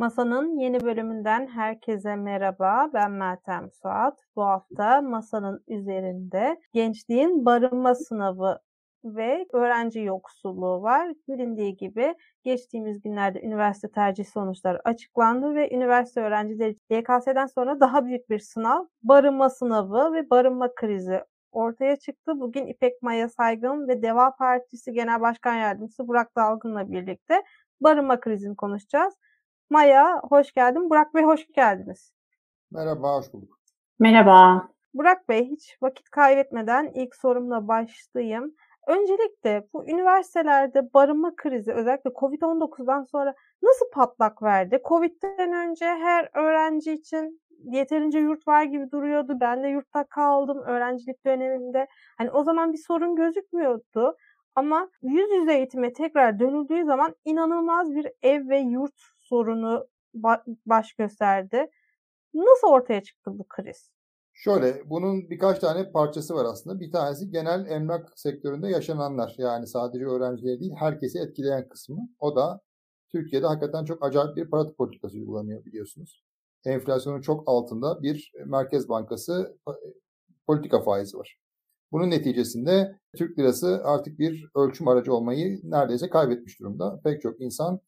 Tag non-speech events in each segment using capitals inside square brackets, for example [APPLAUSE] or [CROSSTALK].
Masanın yeni bölümünden herkese merhaba. Ben Meltem Suat. Bu hafta masanın üzerinde gençliğin barınma sınavı ve öğrenci yoksulluğu var. Bilindiği gibi geçtiğimiz günlerde üniversite tercih sonuçları açıklandı ve üniversite öğrencileri YKS'den sonra daha büyük bir sınav, barınma sınavı ve barınma krizi ortaya çıktı. Bugün İpek Maya Saygın ve Deva Partisi Genel Başkan Yardımcısı Burak Dalgın'la birlikte barınma krizini konuşacağız. Maya hoş geldin. Burak Bey hoş geldiniz. Merhaba, hoş bulduk. Merhaba. Burak Bey hiç vakit kaybetmeden ilk sorumla başlayayım. Öncelikle bu üniversitelerde barınma krizi özellikle Covid-19'dan sonra nasıl patlak verdi? Covid'den önce her öğrenci için yeterince yurt var gibi duruyordu. Ben de yurtta kaldım öğrencilik dönemimde. Hani o zaman bir sorun gözükmüyordu. Ama yüz yüze eğitime tekrar dönüldüğü zaman inanılmaz bir ev ve yurt sorunu baş gösterdi. Nasıl ortaya çıktı bu kriz? Şöyle, bunun birkaç tane parçası var aslında. Bir tanesi genel emlak sektöründe yaşananlar. Yani sadece öğrencileri değil, herkesi etkileyen kısmı. O da Türkiye'de hakikaten çok acayip bir para politikası uygulanıyor biliyorsunuz. Enflasyonun çok altında bir Merkez Bankası e, politika faizi var. Bunun neticesinde Türk lirası artık bir ölçüm aracı olmayı neredeyse kaybetmiş durumda. Pek çok insan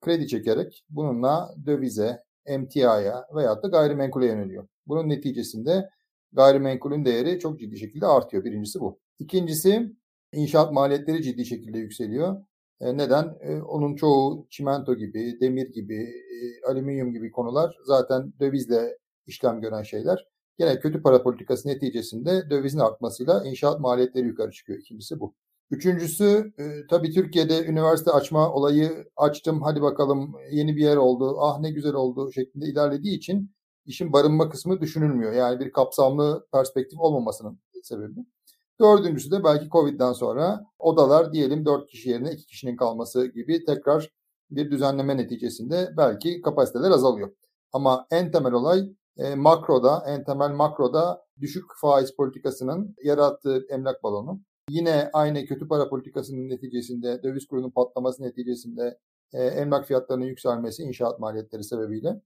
kredi çekerek bununla dövize, emtiaya veyahut da gayrimenkule yöneliyor. Bunun neticesinde gayrimenkulün değeri çok ciddi şekilde artıyor. Birincisi bu. İkincisi inşaat maliyetleri ciddi şekilde yükseliyor. E, neden? E, onun çoğu çimento gibi, demir gibi, e, alüminyum gibi konular zaten dövizle işlem gören şeyler. Gene kötü para politikası neticesinde dövizin artmasıyla inşaat maliyetleri yukarı çıkıyor. İkincisi bu. Üçüncüsü e, tabii Türkiye'de üniversite açma olayı açtım hadi bakalım yeni bir yer oldu ah ne güzel oldu şeklinde ilerlediği için işin barınma kısmı düşünülmüyor. Yani bir kapsamlı perspektif olmamasının sebebi. Dördüncüsü de belki Covid'den sonra odalar diyelim dört kişi yerine iki kişinin kalması gibi tekrar bir düzenleme neticesinde belki kapasiteler azalıyor. Ama en temel olay e, makroda, en temel makroda düşük faiz politikasının yarattığı emlak balonu. Yine aynı kötü para politikasının neticesinde, döviz kurunun patlaması neticesinde e, emlak fiyatlarının yükselmesi inşaat maliyetleri sebebiyle.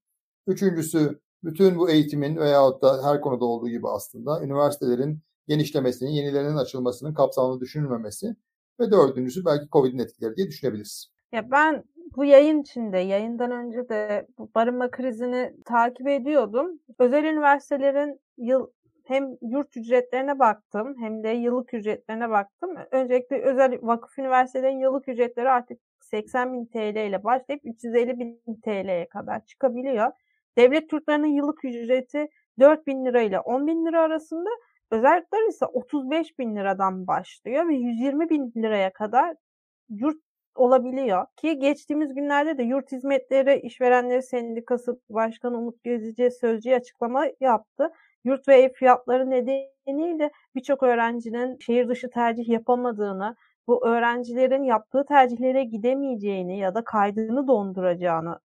Üçüncüsü bütün bu eğitimin veyahut da her konuda olduğu gibi aslında üniversitelerin genişlemesinin, yenilerinin açılmasının kapsamlı düşünülmemesi ve dördüncüsü belki Covid'in etkileri diye düşünebiliriz. Ya ben bu yayın içinde, yayından önce de barınma krizini takip ediyordum. Özel üniversitelerin yıl hem yurt ücretlerine baktım hem de yıllık ücretlerine baktım. Öncelikle özel vakıf üniversitelerin yıllık ücretleri artık 80 bin TL ile başlayıp 350 bin TL'ye kadar çıkabiliyor. Devlet yurtlarının yıllık ücreti 4 bin lira ile 10 bin lira arasında. Özellikler ise 35 bin liradan başlıyor ve 120 bin liraya kadar yurt olabiliyor. Ki geçtiğimiz günlerde de Yurt Hizmetleri İşverenleri Sendikası Başkanı Umut Gezici sözcü açıklama yaptı. Yurt ve ev fiyatları nedeniyle birçok öğrencinin şehir dışı tercih yapamadığını, bu öğrencilerin yaptığı tercihlere gidemeyeceğini ya da kaydını donduracağını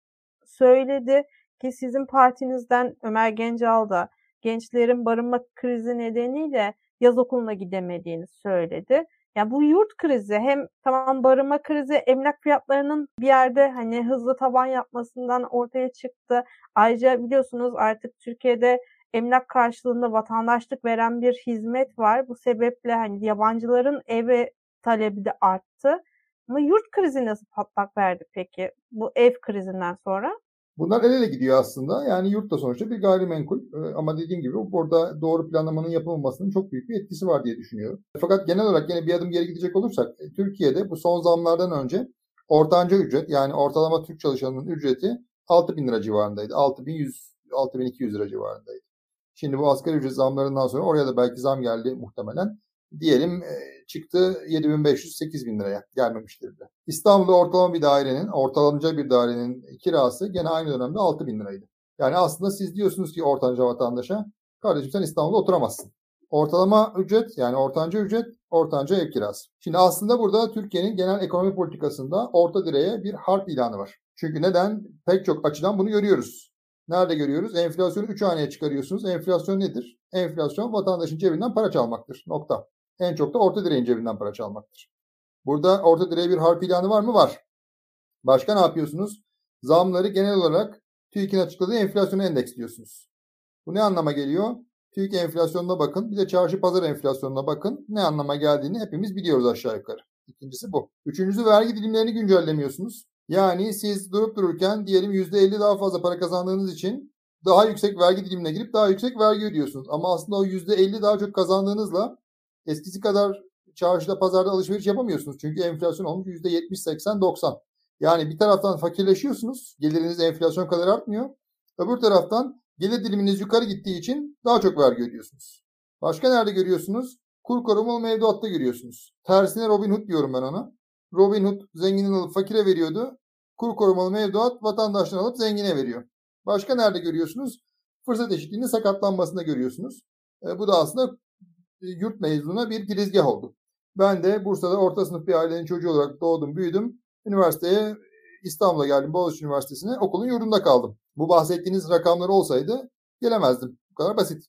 söyledi ki sizin partinizden Ömer Gencal da gençlerin barınma krizi nedeniyle yaz okuluna gidemediğini söyledi. Yani bu yurt krizi hem tamam barınma krizi emlak fiyatlarının bir yerde hani hızlı taban yapmasından ortaya çıktı. Ayrıca biliyorsunuz artık Türkiye'de emlak karşılığında vatandaşlık veren bir hizmet var. Bu sebeple hani yabancıların eve talebi de arttı. Ama yurt krizi nasıl patlak verdi peki bu ev krizinden sonra? Bunlar el ele gidiyor aslında. Yani yurt da sonuçta bir gayrimenkul. Ee, ama dediğim gibi burada doğru planlamanın yapılmamasının çok büyük bir etkisi var diye düşünüyorum. Fakat genel olarak yine bir adım geri gidecek olursak e, Türkiye'de bu son zamlardan önce ortanca ücret yani ortalama Türk çalışanının ücreti 6 bin lira civarındaydı. 6100 6200 lira civarındaydı. Şimdi bu asgari ücret zamlarından sonra oraya da belki zam geldi muhtemelen. Diyelim e, çıktı 7500-8000 liraya gelmemiştir bile. İstanbul'da ortalama bir dairenin, ortalanacak bir dairenin kirası gene aynı dönemde 6000 liraydı. Yani aslında siz diyorsunuz ki ortanca vatandaşa, kardeşim sen İstanbul'da oturamazsın. Ortalama ücret yani ortanca ücret, ortanca ev kirası. Şimdi aslında burada Türkiye'nin genel ekonomi politikasında orta direğe bir harp ilanı var. Çünkü neden? Pek çok açıdan bunu görüyoruz. Nerede görüyoruz? Enflasyonu 3 haneye çıkarıyorsunuz. Enflasyon nedir? Enflasyon vatandaşın cebinden para çalmaktır. Nokta. En çok da orta direğin cebinden para çalmaktır. Burada orta direğe bir harp ilanı var mı? Var. Başka ne yapıyorsunuz? Zamları genel olarak TÜİK'in açıkladığı enflasyonu endeksliyorsunuz. Bu ne anlama geliyor? TÜİK enflasyonuna bakın. Bir de çarşı pazar enflasyonuna bakın. Ne anlama geldiğini hepimiz biliyoruz aşağı yukarı. İkincisi bu. Üçüncüsü vergi dilimlerini güncellemiyorsunuz. Yani siz durup dururken diyelim %50 daha fazla para kazandığınız için daha yüksek vergi dilimine girip daha yüksek vergi ödüyorsunuz. Ama aslında o %50 daha çok kazandığınızla eskisi kadar çarşıda pazarda alışveriş yapamıyorsunuz. Çünkü enflasyon olmuş %70, 80, 90. Yani bir taraftan fakirleşiyorsunuz. Geliriniz enflasyon kadar artmıyor. Öbür taraftan gelir diliminiz yukarı gittiği için daha çok vergi ödüyorsunuz. Başka nerede görüyorsunuz? Kur korumalı mevduatta görüyorsunuz. Tersine Robin Hood diyorum ben ona. Robin Hood zenginin alıp fakire veriyordu. Kur korumalı mevduat vatandaştan alıp zengine veriyor. Başka nerede görüyorsunuz? Fırsat eşitliğinin sakatlanmasında görüyorsunuz. E, bu da aslında e, yurt mezununa bir girizgah oldu. Ben de Bursa'da orta sınıf bir ailenin çocuğu olarak doğdum, büyüdüm. Üniversiteye İstanbul'a geldim Boğaziçi Üniversitesi'ne. Okulun yurdunda kaldım. Bu bahsettiğiniz rakamlar olsaydı gelemezdim. Bu kadar basit.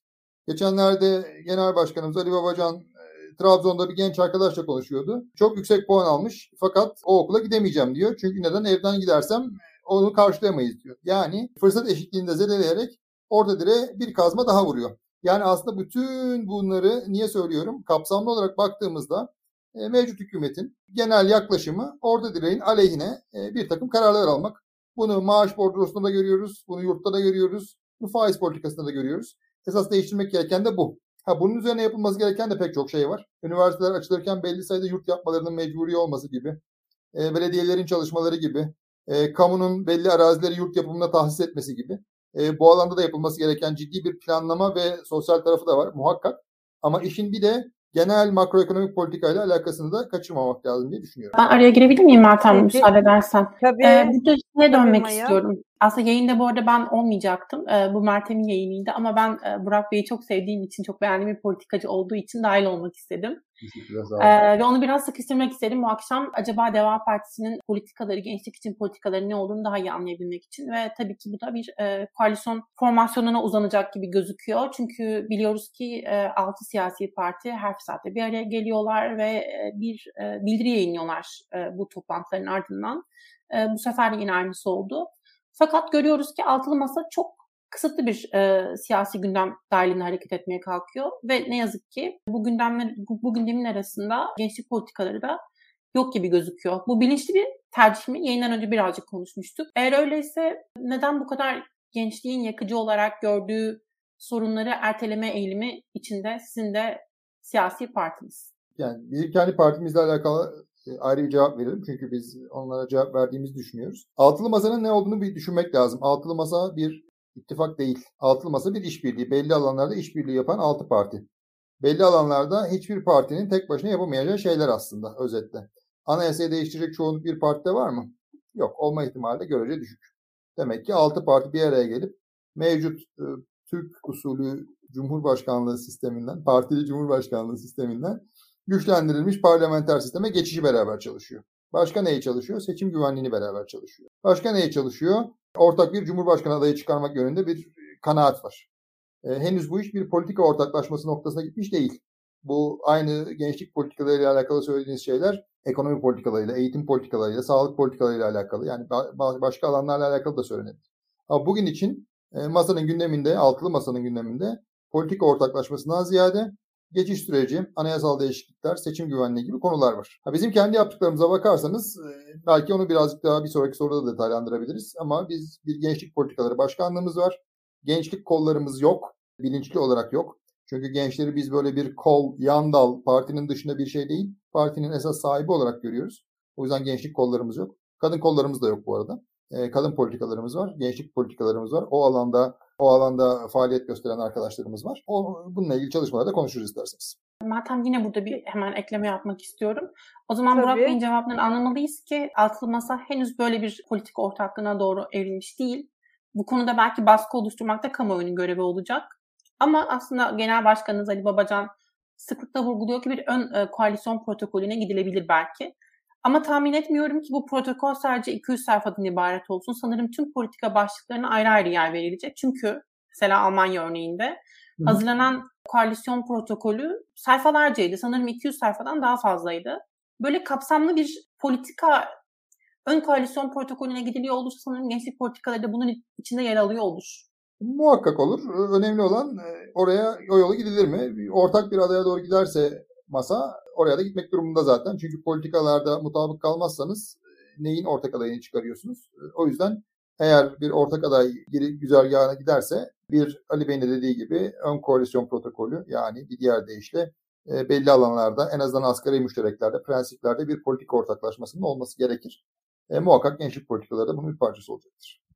Geçenlerde Genel Başkanımız Ali Babacan e, Trabzon'da bir genç arkadaşla konuşuyordu. Çok yüksek puan almış fakat o okula gidemeyeceğim diyor. Çünkü neden evden gidersem onu karşılayamayız diyor. Yani fırsat eşitliğinde zedeleyerek orada dire bir kazma daha vuruyor. Yani aslında bütün bunları niye söylüyorum? Kapsamlı olarak baktığımızda e, mevcut hükümetin genel yaklaşımı orada direğin aleyhine e, bir takım kararlar almak. Bunu maaş bordrosunda da görüyoruz, bunu yurtta da görüyoruz, bu faiz politikasında da görüyoruz. Esas değiştirmek gereken de bu. Ha, bunun üzerine yapılması gereken de pek çok şey var. Üniversiteler açılırken belli sayıda yurt yapmalarının mecburi olması gibi, e, belediyelerin çalışmaları gibi, e, kamunun belli arazileri yurt yapımına tahsis etmesi gibi. E, bu alanda da yapılması gereken ciddi bir planlama ve sosyal tarafı da var muhakkak. Ama işin bir de genel makroekonomik politikayla alakasını da kaçırmamak lazım diye düşünüyorum. Ben araya girebilir miyim Meltem müsaade edersen? Tabii. Ee, burada şeye dönmek Maya. istiyorum. Aslında yayında bu arada ben olmayacaktım. Ee, bu Meltem'in yayınıydı ama ben e, Burak Bey'i çok sevdiğim için, çok beğendiğim bir politikacı olduğu için dahil olmak istedim. Ee, ve onu biraz sıkıştırmak istedim bu akşam. Acaba Deva Partisi'nin politikaları, gençlik için politikaları ne olduğunu daha iyi anlayabilmek için. Ve tabii ki bu da bir e, koalisyon formasyonuna uzanacak gibi gözüküyor. Çünkü biliyoruz ki e, 6 siyasi parti her fırsatta bir araya geliyorlar ve e, bir e, bildiri yayınlıyorlar e, bu toplantıların ardından. E, bu sefer de yine aynısı oldu. Fakat görüyoruz ki altılı masa çok kısıtlı bir e, siyasi gündem dahilinde hareket etmeye kalkıyor ve ne yazık ki bu gündemler bu, bu gündemin arasında gençlik politikaları da yok gibi gözüküyor. Bu bilinçli bir tercih mi? Yayından önce birazcık konuşmuştuk. Eğer öyleyse neden bu kadar gençliğin yakıcı olarak gördüğü sorunları erteleme eğilimi içinde sizin de siyasi partiniz? Yani bizim kendi partimizle alakalı e, ayrı bir cevap verelim. Çünkü biz onlara cevap verdiğimizi düşünüyoruz. Altılı Masa'nın ne olduğunu bir düşünmek lazım. Altılı Masa bir ittifak değil. Altılı Masa bir işbirliği. Belli alanlarda işbirliği yapan altı parti. Belli alanlarda hiçbir partinin tek başına yapamayacağı şeyler aslında özetle. Anayasayı değiştirecek çoğunluk bir partide var mı? Yok. Olma ihtimali de görece düşük. Demek ki altı parti bir araya gelip mevcut e, Türk usulü Cumhurbaşkanlığı sisteminden, partili Cumhurbaşkanlığı sisteminden güçlendirilmiş parlamenter sisteme geçişi beraber çalışıyor. Başka neyi çalışıyor? Seçim güvenliğini beraber çalışıyor. Başka neyi çalışıyor? Ortak bir Cumhurbaşkanı adayı çıkarmak yönünde bir kanaat var. E, henüz bu iş bir politika ortaklaşması noktasına gitmiş değil. Bu aynı gençlik politikalarıyla alakalı söylediğiniz şeyler ekonomi politikalarıyla, eğitim politikalarıyla, sağlık politikalarıyla alakalı. Yani ba- başka alanlarla alakalı da söylenebilir. Ama bugün için e, masanın gündeminde, altılı masanın gündeminde politika ortaklaşmasından ziyade geçiş süreci, anayasal değişiklikler, seçim güvenliği gibi konular var. Ha, bizim kendi yaptıklarımıza bakarsanız e, belki onu birazcık daha bir sonraki soruda da detaylandırabiliriz. Ama biz bir gençlik politikaları başkanlığımız var. Gençlik kollarımız yok. Bilinçli olarak yok. Çünkü gençleri biz böyle bir kol, yan dal, partinin dışında bir şey değil. Partinin esas sahibi olarak görüyoruz. O yüzden gençlik kollarımız yok. Kadın kollarımız da yok bu arada. E, kadın politikalarımız var, gençlik politikalarımız var. O alanda o alanda faaliyet gösteren arkadaşlarımız var. O bununla ilgili çalışmalarda konuşuruz isterseniz. Meltem yine burada bir hemen ekleme yapmak istiyorum. O zaman Tabii. Burak Bey'in cevabından anlamalıyız ki altılı masa henüz böyle bir politika ortaklığına doğru evrilmiş değil. Bu konuda belki baskı oluşturmakta kamuoyunun görevi olacak. Ama aslında Genel Başkanınız Ali Babacan sıklıkla vurguluyor ki bir ön e, koalisyon protokolüne gidilebilir belki. Ama tahmin etmiyorum ki bu protokol sadece 200 sayfadan ibaret olsun. Sanırım tüm politika başlıklarına ayrı ayrı yer verilecek. Çünkü mesela Almanya örneğinde Hı. hazırlanan koalisyon protokolü sayfalarcaydı. Sanırım 200 sayfadan daha fazlaydı. Böyle kapsamlı bir politika ön koalisyon protokolüne gidiliyor olursa sanırım gençlik politikaları da bunun içinde yer alıyor olur. Muhakkak olur. Önemli olan e, oraya o yola gidilir mi? Ortak bir adaya doğru giderse masa oraya da gitmek durumunda zaten. Çünkü politikalarda mutabık kalmazsanız e, neyin ortak adayını çıkarıyorsunuz? E, o yüzden eğer bir ortak aday güzergahına giderse bir Ali Bey'in de dediği gibi ön koalisyon protokolü yani bir diğer deyişle belli alanlarda en azından asgari müştereklerde, prensiplerde bir politik ortaklaşmasının olması gerekir. E, muhakkak gençlik politikaları da bunun bir parçası olacaktır.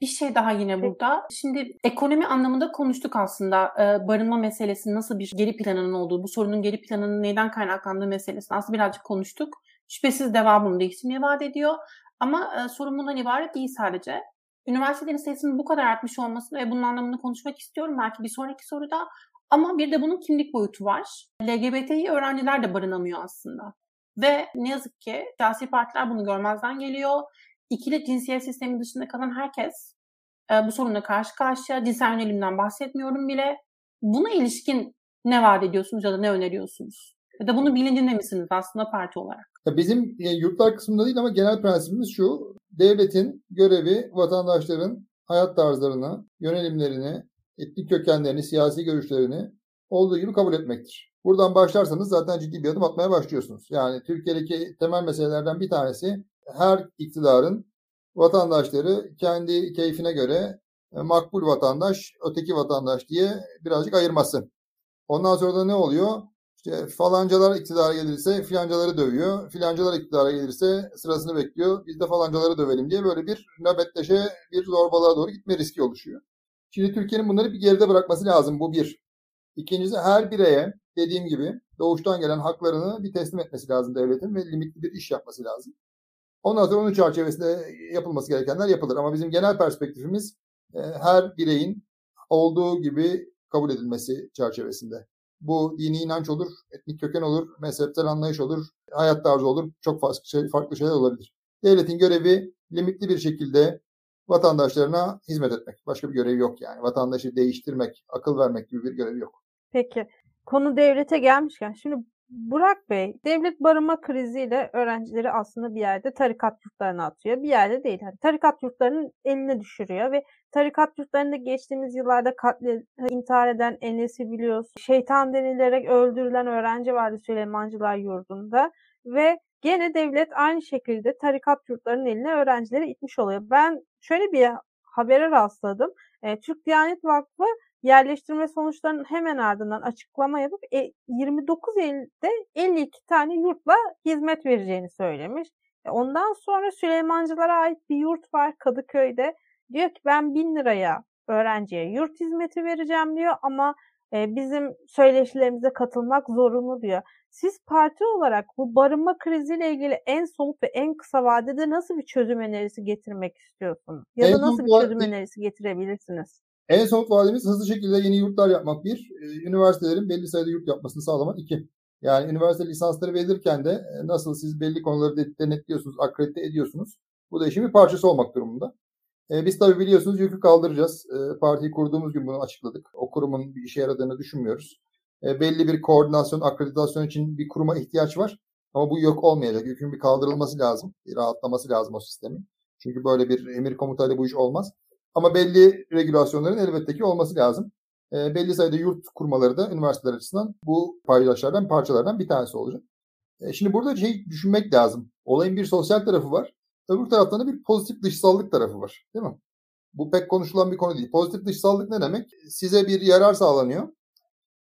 Bir şey daha yine burada. Şimdi ekonomi anlamında konuştuk aslında. Ee, barınma meselesi nasıl bir geri planının olduğu, bu sorunun geri planının neyden kaynaklandığı meselesini aslında birazcık konuştuk. Şüphesiz devamını değiştirmeye vaat ediyor. Ama e, sorun bundan ibaret değil sadece. Üniversitelerin sayısının bu kadar artmış olması ve bunun anlamını konuşmak istiyorum belki bir sonraki soruda. Ama bir de bunun kimlik boyutu var. LGBTİ öğrenciler de barınamıyor aslında. Ve ne yazık ki siyasi partiler bunu görmezden geliyor ikili cinsiyet sistemi dışında kalan herkes e, bu sorunla karşı karşıya. Cinsel yönelimden bahsetmiyorum bile. Buna ilişkin ne vaat ediyorsunuz ya da ne öneriyorsunuz? Ya da bunu bilincinde misiniz aslında parti olarak? Bizim yani yurtlar kısmında değil ama genel prensibimiz şu. Devletin görevi vatandaşların hayat tarzlarını, yönelimlerini, etnik kökenlerini, siyasi görüşlerini olduğu gibi kabul etmektir. Buradan başlarsanız zaten ciddi bir adım atmaya başlıyorsunuz. Yani Türkiye'deki temel meselelerden bir tanesi her iktidarın vatandaşları kendi keyfine göre e, makbul vatandaş, öteki vatandaş diye birazcık ayırması. Ondan sonra da ne oluyor? İşte falancalar iktidara gelirse filancaları dövüyor. Filancalar iktidara gelirse sırasını bekliyor. Biz de falancaları dövelim diye böyle bir nöbetleşe bir zorbalığa doğru gitme riski oluşuyor. Şimdi Türkiye'nin bunları bir geride bırakması lazım. Bu bir. İkincisi her bireye dediğim gibi doğuştan gelen haklarını bir teslim etmesi lazım devletin ve limitli bir iş yapması lazım. Ondan sonra onun çerçevesinde yapılması gerekenler yapılır. Ama bizim genel perspektifimiz e, her bireyin olduğu gibi kabul edilmesi çerçevesinde. Bu dini inanç olur, etnik köken olur, mezhepsel anlayış olur, hayat tarzı olur, çok farklı, şey, farklı şeyler olabilir. Devletin görevi limitli bir şekilde vatandaşlarına hizmet etmek. Başka bir görevi yok yani. Vatandaşı değiştirmek, akıl vermek gibi bir görevi yok. Peki. Konu devlete gelmişken şimdi Burak Bey, devlet barınma kriziyle öğrencileri aslında bir yerde tarikat yurtlarına atıyor. Bir yerde değil. Yani tarikat yurtlarının eline düşürüyor ve tarikat yurtlarında geçtiğimiz yıllarda katli, intihar eden Enes'i biliyoruz. Şeytan denilerek öldürülen öğrenci vardı Süleymancılar Yurdu'nda ve gene devlet aynı şekilde tarikat yurtlarının eline öğrencileri itmiş oluyor. Ben şöyle bir habere rastladım. E, Türk Diyanet Vakfı yerleştirme sonuçlarının hemen ardından açıklama yapıp 29 e, Eylül'de 52 tane yurtla hizmet vereceğini söylemiş. E, ondan sonra Süleymancılara ait bir yurt var Kadıköy'de. Diyor ki ben 1000 liraya öğrenciye yurt hizmeti vereceğim diyor ama e, bizim söyleşilerimize katılmak zorunlu diyor. Siz parti olarak bu barınma kriziyle ilgili en somut ve en kısa vadede nasıl bir çözüm önerisi getirmek istiyorsunuz? Ya da nasıl bir çözüm önerisi getirebilirsiniz? En son vademiz hızlı şekilde yeni yurtlar yapmak bir. E, üniversitelerin belli sayıda yurt yapmasını sağlamak iki. Yani üniversite lisansları verilirken de e, nasıl siz belli konuları denetliyorsunuz, akredite ediyorsunuz. Bu da işin bir parçası olmak durumunda. E, biz tabii biliyorsunuz yükü kaldıracağız. partiyi kurduğumuz gün bunu açıkladık. O kurumun bir işe yaradığını düşünmüyoruz. belli bir koordinasyon, akreditasyon için bir kuruma ihtiyaç var. Ama bu yok olmayacak. Yükün bir kaldırılması lazım. Bir rahatlaması lazım o sistemin. Çünkü böyle bir emir komutayla bu iş olmaz. Ama belli regülasyonların elbette ki olması lazım. E, belli sayıda yurt kurmaları da üniversiteler açısından bu paydaşlardan, parçalardan bir tanesi olacak. E, şimdi burada şey düşünmek lazım. Olayın bir sosyal tarafı var. Öbür taraftan da bir pozitif dışsallık tarafı var. Değil mi? Bu pek konuşulan bir konu değil. Pozitif dışsallık ne demek? Size bir yarar sağlanıyor.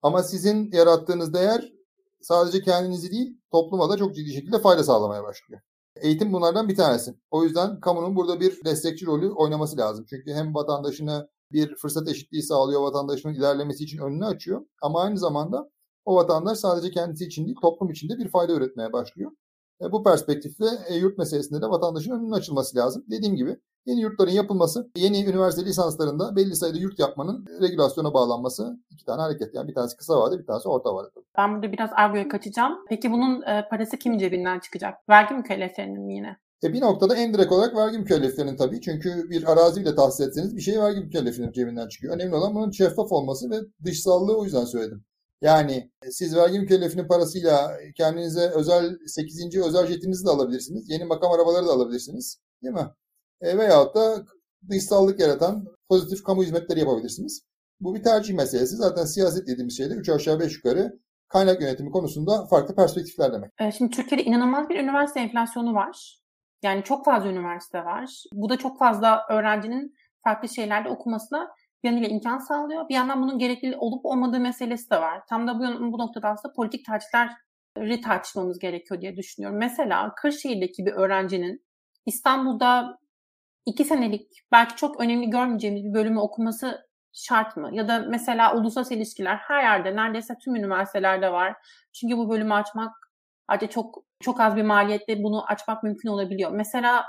Ama sizin yarattığınız değer sadece kendinizi değil topluma da çok ciddi şekilde fayda sağlamaya başlıyor. Eğitim bunlardan bir tanesi. O yüzden kamunun burada bir destekçi rolü oynaması lazım. Çünkü hem vatandaşına bir fırsat eşitliği sağlıyor, vatandaşının ilerlemesi için önünü açıyor. Ama aynı zamanda o vatandaş sadece kendisi için değil, toplum için de bir fayda üretmeye başlıyor. E, bu perspektifle e, yurt meselesinde de vatandaşın önünün açılması lazım. Dediğim gibi yeni yurtların yapılması, yeni üniversite lisanslarında belli sayıda yurt yapmanın regülasyona bağlanması iki tane hareket. Yani bir tanesi kısa vade, bir tanesi orta vade. Ben burada biraz argoya kaçacağım. Peki bunun e, parası kimin cebinden çıkacak? Vergi mükelleflerinin mi yine? E bir noktada en direkt olarak vergi mükelleflerinin tabii. Çünkü bir arazi bile tahsis etseniz bir şey vergi mükellefinin cebinden çıkıyor. Önemli olan bunun şeffaf olması ve dışsallığı o yüzden söyledim. Yani e, siz vergi mükellefinin parasıyla kendinize özel 8. özel jetinizi de alabilirsiniz. Yeni makam arabaları da alabilirsiniz. Değil mi? E, veyahut da dışsallık yaratan pozitif kamu hizmetleri yapabilirsiniz. Bu bir tercih meselesi. Zaten siyaset dediğimiz şeyde 3 aşağı 5 yukarı kaynak yönetimi konusunda farklı perspektifler demek. E, şimdi Türkiye'de inanılmaz bir üniversite enflasyonu var. Yani çok fazla üniversite var. Bu da çok fazla öğrencinin farklı şeylerde okumasına yanıyla imkan sağlıyor. Bir yandan bunun gerekli olup olmadığı meselesi de var. Tam da bu, bu noktada aslında politik tercihleri tartışmamız gerekiyor diye düşünüyorum. Mesela Kırşehir'deki bir öğrencinin İstanbul'da iki senelik belki çok önemli görmeyeceğimiz bir bölümü okuması şart mı? Ya da mesela uluslararası ilişkiler her yerde neredeyse tüm üniversitelerde var. Çünkü bu bölümü açmak ayrıca çok çok az bir maliyetle bunu açmak mümkün olabiliyor. Mesela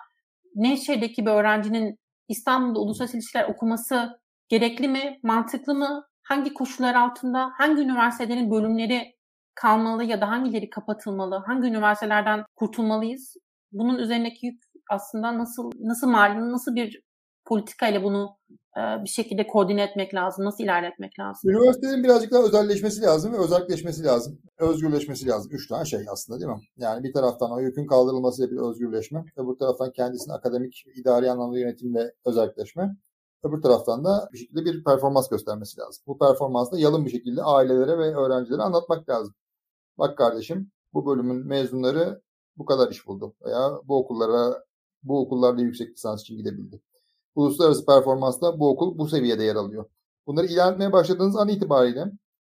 Nevşehir'deki bir öğrencinin İstanbul'da uluslararası ilişkiler okuması gerekli mi, mantıklı mı? Hangi koşullar altında, hangi üniversitelerin bölümleri kalmalı ya da hangileri kapatılmalı? Hangi üniversitelerden kurtulmalıyız? Bunun üzerindeki yük aslında nasıl nasıl mali, nasıl bir politika ile bunu e, bir şekilde koordine etmek lazım, nasıl ilerletmek lazım? Üniversitelerin birazcık daha özelleşmesi lazım ve özelleşmesi lazım. Özgürleşmesi lazım. Üç tane şey aslında değil mi? Yani bir taraftan o yükün kaldırılması bir özgürleşme. Öbür taraftan kendisini akademik, idari anlamda yönetimle özelleşme. Öbür taraftan da bir şekilde bir performans göstermesi lazım. Bu performansı yalın bir şekilde ailelere ve öğrencilere anlatmak lazım. Bak kardeşim bu bölümün mezunları bu kadar iş buldu veya bu okullara bu okullarda yüksek lisans için gidebildi. Uluslararası performansta bu okul bu seviyede yer alıyor. Bunları ilan etmeye başladığınız an itibariyle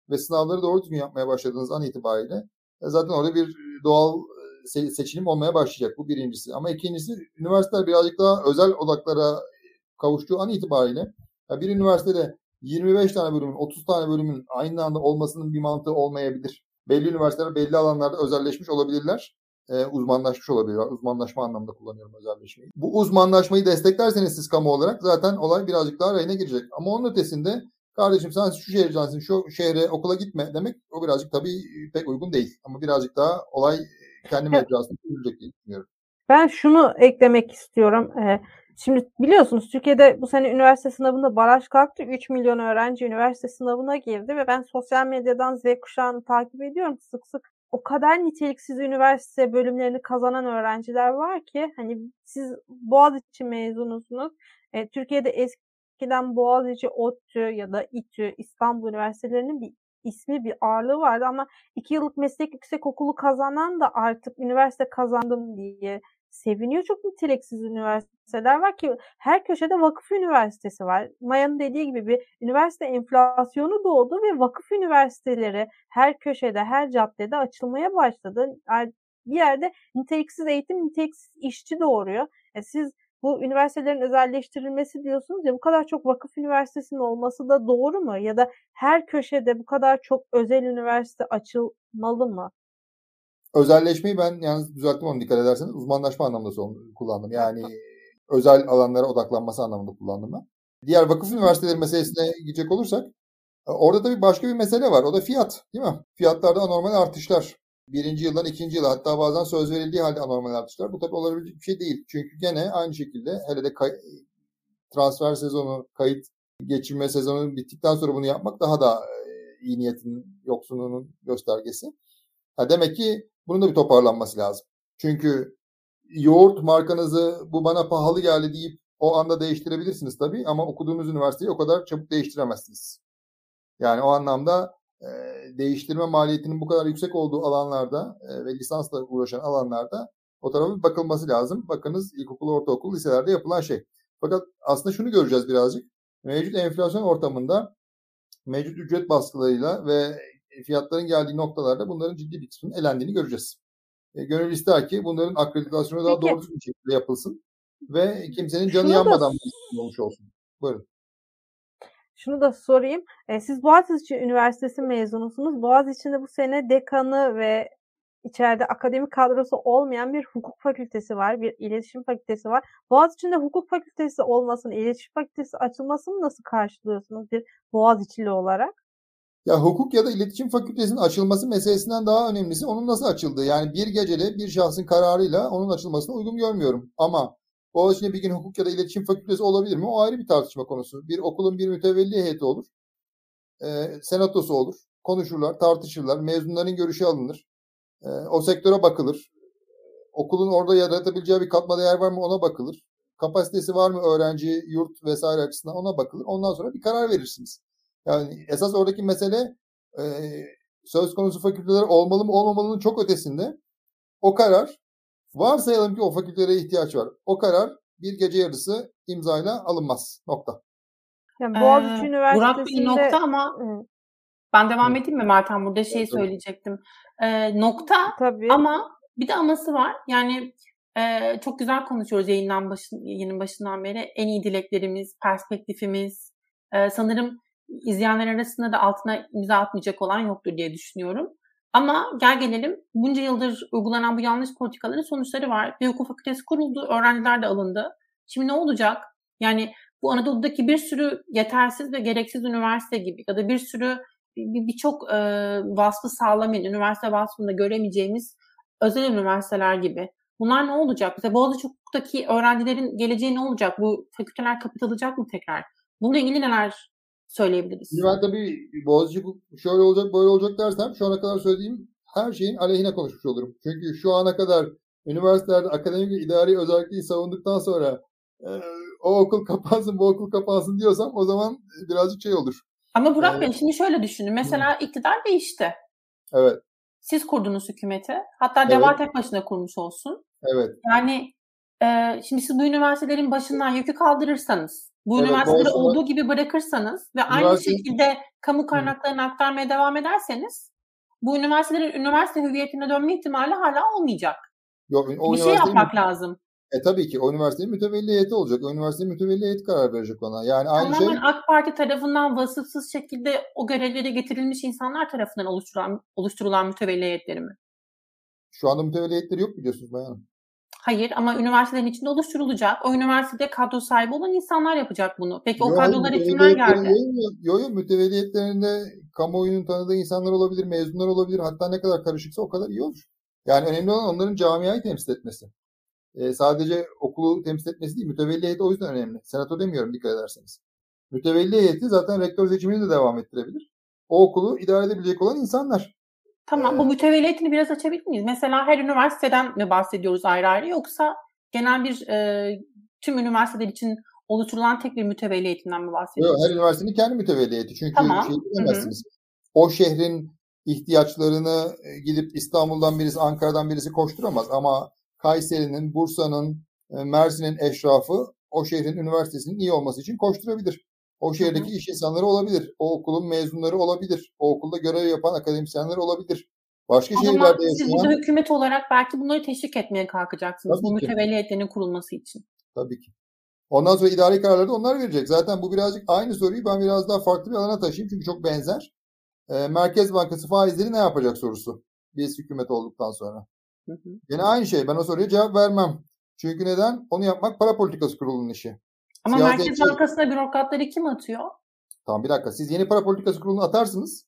ve sınavları doğru düzgün yapmaya başladığınız an itibariyle e, zaten orada bir doğal e, seçilim olmaya başlayacak. Bu birincisi. Ama ikincisi üniversiteler birazcık daha özel odaklara kavuştuğu an itibariyle bir üniversitede 25 tane bölümün, 30 tane bölümün aynı anda olmasının bir mantığı olmayabilir. Belli üniversiteler belli alanlarda özelleşmiş olabilirler. E, uzmanlaşmış olabilirler. Uzmanlaşma anlamında kullanıyorum özelleşmeyi. Bu uzmanlaşmayı desteklerseniz siz kamu olarak zaten olay birazcık daha rayına girecek. Ama onun ötesinde kardeşim sen şu şehirdensin, şu şehre okula gitme demek o birazcık tabii pek uygun değil. Ama birazcık daha olay kendi mecrasında çözülecek diye düşünüyorum. Ben şunu eklemek istiyorum. Ee, Şimdi biliyorsunuz Türkiye'de bu sene üniversite sınavında baraj kalktı. 3 milyon öğrenci üniversite sınavına girdi ve ben sosyal medyadan Z kuşağını takip ediyorum sık sık. O kadar niteliksiz üniversite bölümlerini kazanan öğrenciler var ki hani siz Boğaziçi mezunusunuz. E, Türkiye'de eskiden Boğaziçi, ODTÜ ya da İTÜ, İstanbul Üniversitelerinin bir ismi bir ağırlığı vardı ama iki yıllık meslek yüksek okulu kazanan da artık üniversite kazandım diye seviniyor. Çok niteliksiz üniversiteler var ki her köşede vakıf üniversitesi var. Maya'nın dediği gibi bir üniversite enflasyonu doğdu ve vakıf üniversiteleri her köşede, her caddede açılmaya başladı. Bir yerde niteliksiz eğitim, niteliksiz işçi doğuruyor. E siz bu üniversitelerin özelleştirilmesi diyorsunuz ya bu kadar çok vakıf üniversitesinin olması da doğru mu? Ya da her köşede bu kadar çok özel üniversite açılmalı mı? Özelleşmeyi ben yalnız düzelttim onu dikkat ederseniz uzmanlaşma anlamında kullandım. Yani özel alanlara odaklanması anlamında kullandım ben. Diğer vakıf üniversiteleri meselesine gidecek olursak e, orada tabii başka bir mesele var. O da fiyat değil mi? Fiyatlarda anormal artışlar. Birinci yıldan ikinci yıla hatta bazen söz verildiği halde anormal artışlar. Bu tabii olabilecek bir şey değil. Çünkü gene aynı şekilde hele de kay- transfer sezonu, kayıt geçirme sezonu bittikten sonra bunu yapmak daha da e, iyi niyetin yoksunluğunun göstergesi. Ha demek ki bunun da bir toparlanması lazım. Çünkü yoğurt markanızı bu bana pahalı geldi deyip o anda değiştirebilirsiniz tabii ama okuduğunuz üniversiteyi o kadar çabuk değiştiremezsiniz. Yani o anlamda e, değiştirme maliyetinin bu kadar yüksek olduğu alanlarda e, ve lisansla uğraşan alanlarda o tarafa bir bakılması lazım. Bakınız ilkokul, ortaokul, liselerde yapılan şey. Fakat aslında şunu göreceğiz birazcık. Mevcut enflasyon ortamında mevcut ücret baskılarıyla ve fiyatların geldiği noktalarda bunların ciddi bir kısmının elendiğini göreceğiz. E, gönül ister ki bunların akreditasyonu daha doğru bir şekilde yapılsın ve kimsenin canı Şunu yanmadan da... olmuş olsun. Buyurun. Şunu da sorayım. E, siz Boğaziçi Üniversitesi mezunusunuz. Boğaziçi'nde bu sene dekanı ve içeride akademik kadrosu olmayan bir hukuk fakültesi var, bir iletişim fakültesi var. Boğaziçi'nde hukuk fakültesi olmasını, iletişim fakültesi açılmasını nasıl karşılıyorsunuz bir Boğaziçi'li olarak? Ya hukuk ya da iletişim fakültesinin açılması meselesinden daha önemlisi onun nasıl açıldığı. Yani bir gecede bir şahsın kararıyla onun açılmasına uygun görmüyorum. Ama Boğaziçi'nde bir gün hukuk ya da iletişim fakültesi olabilir mi? O ayrı bir tartışma konusu. Bir okulun bir mütevelli heyeti olur. E, senatosu olur. konuşurlar, tartışırlar. Mezunların görüşü alınır. E, o sektöre bakılır. Okulun orada yaratabileceği bir katma değer var mı ona bakılır. Kapasitesi var mı öğrenci, yurt vesaire açısından ona bakılır. Ondan sonra bir karar verirsiniz. Yani esas oradaki mesele e, söz konusu fakülteler olmalı mı olmamalı'nın çok ötesinde. O karar varsayalım ki o fakültelere ihtiyaç var. O karar bir gece yarısı imzayla alınmaz. Nokta. Yani Boğaziçi ee, Üniversitesi'nde... Burak bir nokta ama Hı. ben devam edeyim mi Mertan? Burada şey söyleyecektim. Ee, nokta Tabii. ama bir de aması var. Yani e, çok güzel konuşuyoruz yayından başın, yayının başından beri. En iyi dileklerimiz, perspektifimiz. E, sanırım izleyenler arasında da altına imza atmayacak olan yoktur diye düşünüyorum. Ama gel gelelim bunca yıldır uygulanan bu yanlış politikaların sonuçları var. Bir hukuk fakültesi kuruldu, öğrenciler de alındı. Şimdi ne olacak? Yani bu Anadolu'daki bir sürü yetersiz ve gereksiz üniversite gibi ya da bir sürü birçok bir, e, vasfı sağlamayan, üniversite vasfında göremeyeceğimiz özel üniversiteler gibi. Bunlar ne olacak? Mesela Boğaziçi Hukuk'taki öğrencilerin geleceği ne olacak? Bu fakülteler kapatılacak mı tekrar? Bununla ilgili neler söyleyebiliriz? Ben tabii Boğaziçi şöyle olacak böyle olacak dersem şu ana kadar söylediğim her şeyin aleyhine konuşmuş olurum. Çünkü şu ana kadar üniversitelerde akademik ve idari özelliği savunduktan sonra e, o okul kapansın bu okul kapansın diyorsam o zaman birazcık şey olur. Ama Burak ee, Bey şimdi şöyle düşünün. Mesela hı. iktidar değişti. Evet. Siz kurdunuz hükümeti. Hatta evet. Deva tek başına kurmuş olsun. Evet. Yani e, şimdi siz bu üniversitelerin başından yükü kaldırırsanız, bu evet, üniversiteleri olsun. olduğu gibi bırakırsanız ve Üniversite... aynı şekilde kamu kaynaklarını aktarmaya devam ederseniz bu üniversitelerin üniversite hüviyetine dönme ihtimali hala olmayacak. Yok, o bir şey yapmak mi? lazım. E tabii ki o üniversitenin mütevelli heyeti olacak. O üniversitenin mütevelli heyeti karar verecek ona. Yani aynı Tamamen şey... AK Parti tarafından vasıfsız şekilde o görevlere getirilmiş insanlar tarafından oluşturulan, oluşturulan mütevelli heyetleri mi? Şu anda mütevelli heyetleri yok biliyorsunuz bayanım. Hayır ama üniversitelerin içinde oluşturulacak. O üniversitede kadro sahibi olan insanlar yapacak bunu. Peki o kadrolara kimler geldi? Yok yok mütevelliyetlerinde kamuoyunun tanıdığı insanlar olabilir, mezunlar olabilir. Hatta ne kadar karışıksa o kadar iyi olur. Yani önemli olan onların camiayı temsil etmesi e, sadece okulu temsil etmesi değil, mütevelli heyeti o yüzden önemli. Senato demiyorum dikkat ederseniz. Mütevelli heyeti zaten rektör seçimini de devam ettirebilir. O okulu idare edebilecek olan insanlar. Tamam, ee, bu mütevelli heyetini biraz açabilir miyiz? Mesela her üniversiteden mi bahsediyoruz ayrı ayrı yoksa genel bir e, tüm üniversiteler için oluşturulan tek bir mütevelli heyetinden mi bahsediyoruz? Her üniversitenin kendi mütevelli heyeti. Çünkü tamam. şey diyemezsiniz. O şehrin ihtiyaçlarını gidip İstanbul'dan birisi, Ankara'dan birisi koşturamaz ama Kayseri'nin, Bursa'nın, e, Mersin'in eşrafı o şehrin üniversitesinin iyi olması için koşturabilir. O şehirdeki hı iş insanları olabilir. O okulun mezunları olabilir. O okulda görev yapan akademisyenler olabilir. Başka o şehirlerde yaşayan... Siz burada hükümet olarak belki bunları teşvik etmeye kalkacaksınız. Tabii bu mütevelliyetlerin kurulması için. Tabii ki. Ondan sonra idari kararları da onlar verecek. Zaten bu birazcık aynı soruyu ben biraz daha farklı bir alana taşıyayım. Çünkü çok benzer. Ee, Merkez Bankası faizleri ne yapacak sorusu. Biz hükümet olduktan sonra. Hı hı. Yine aynı şey. Ben o soruya cevap vermem. Çünkü neden? Onu yapmak para politikası kurulunun işi. Ama Siyasi Merkez şey... Bankası'na bürokratları kim atıyor? Tamam bir dakika. Siz yeni para politikası kurulunu atarsınız.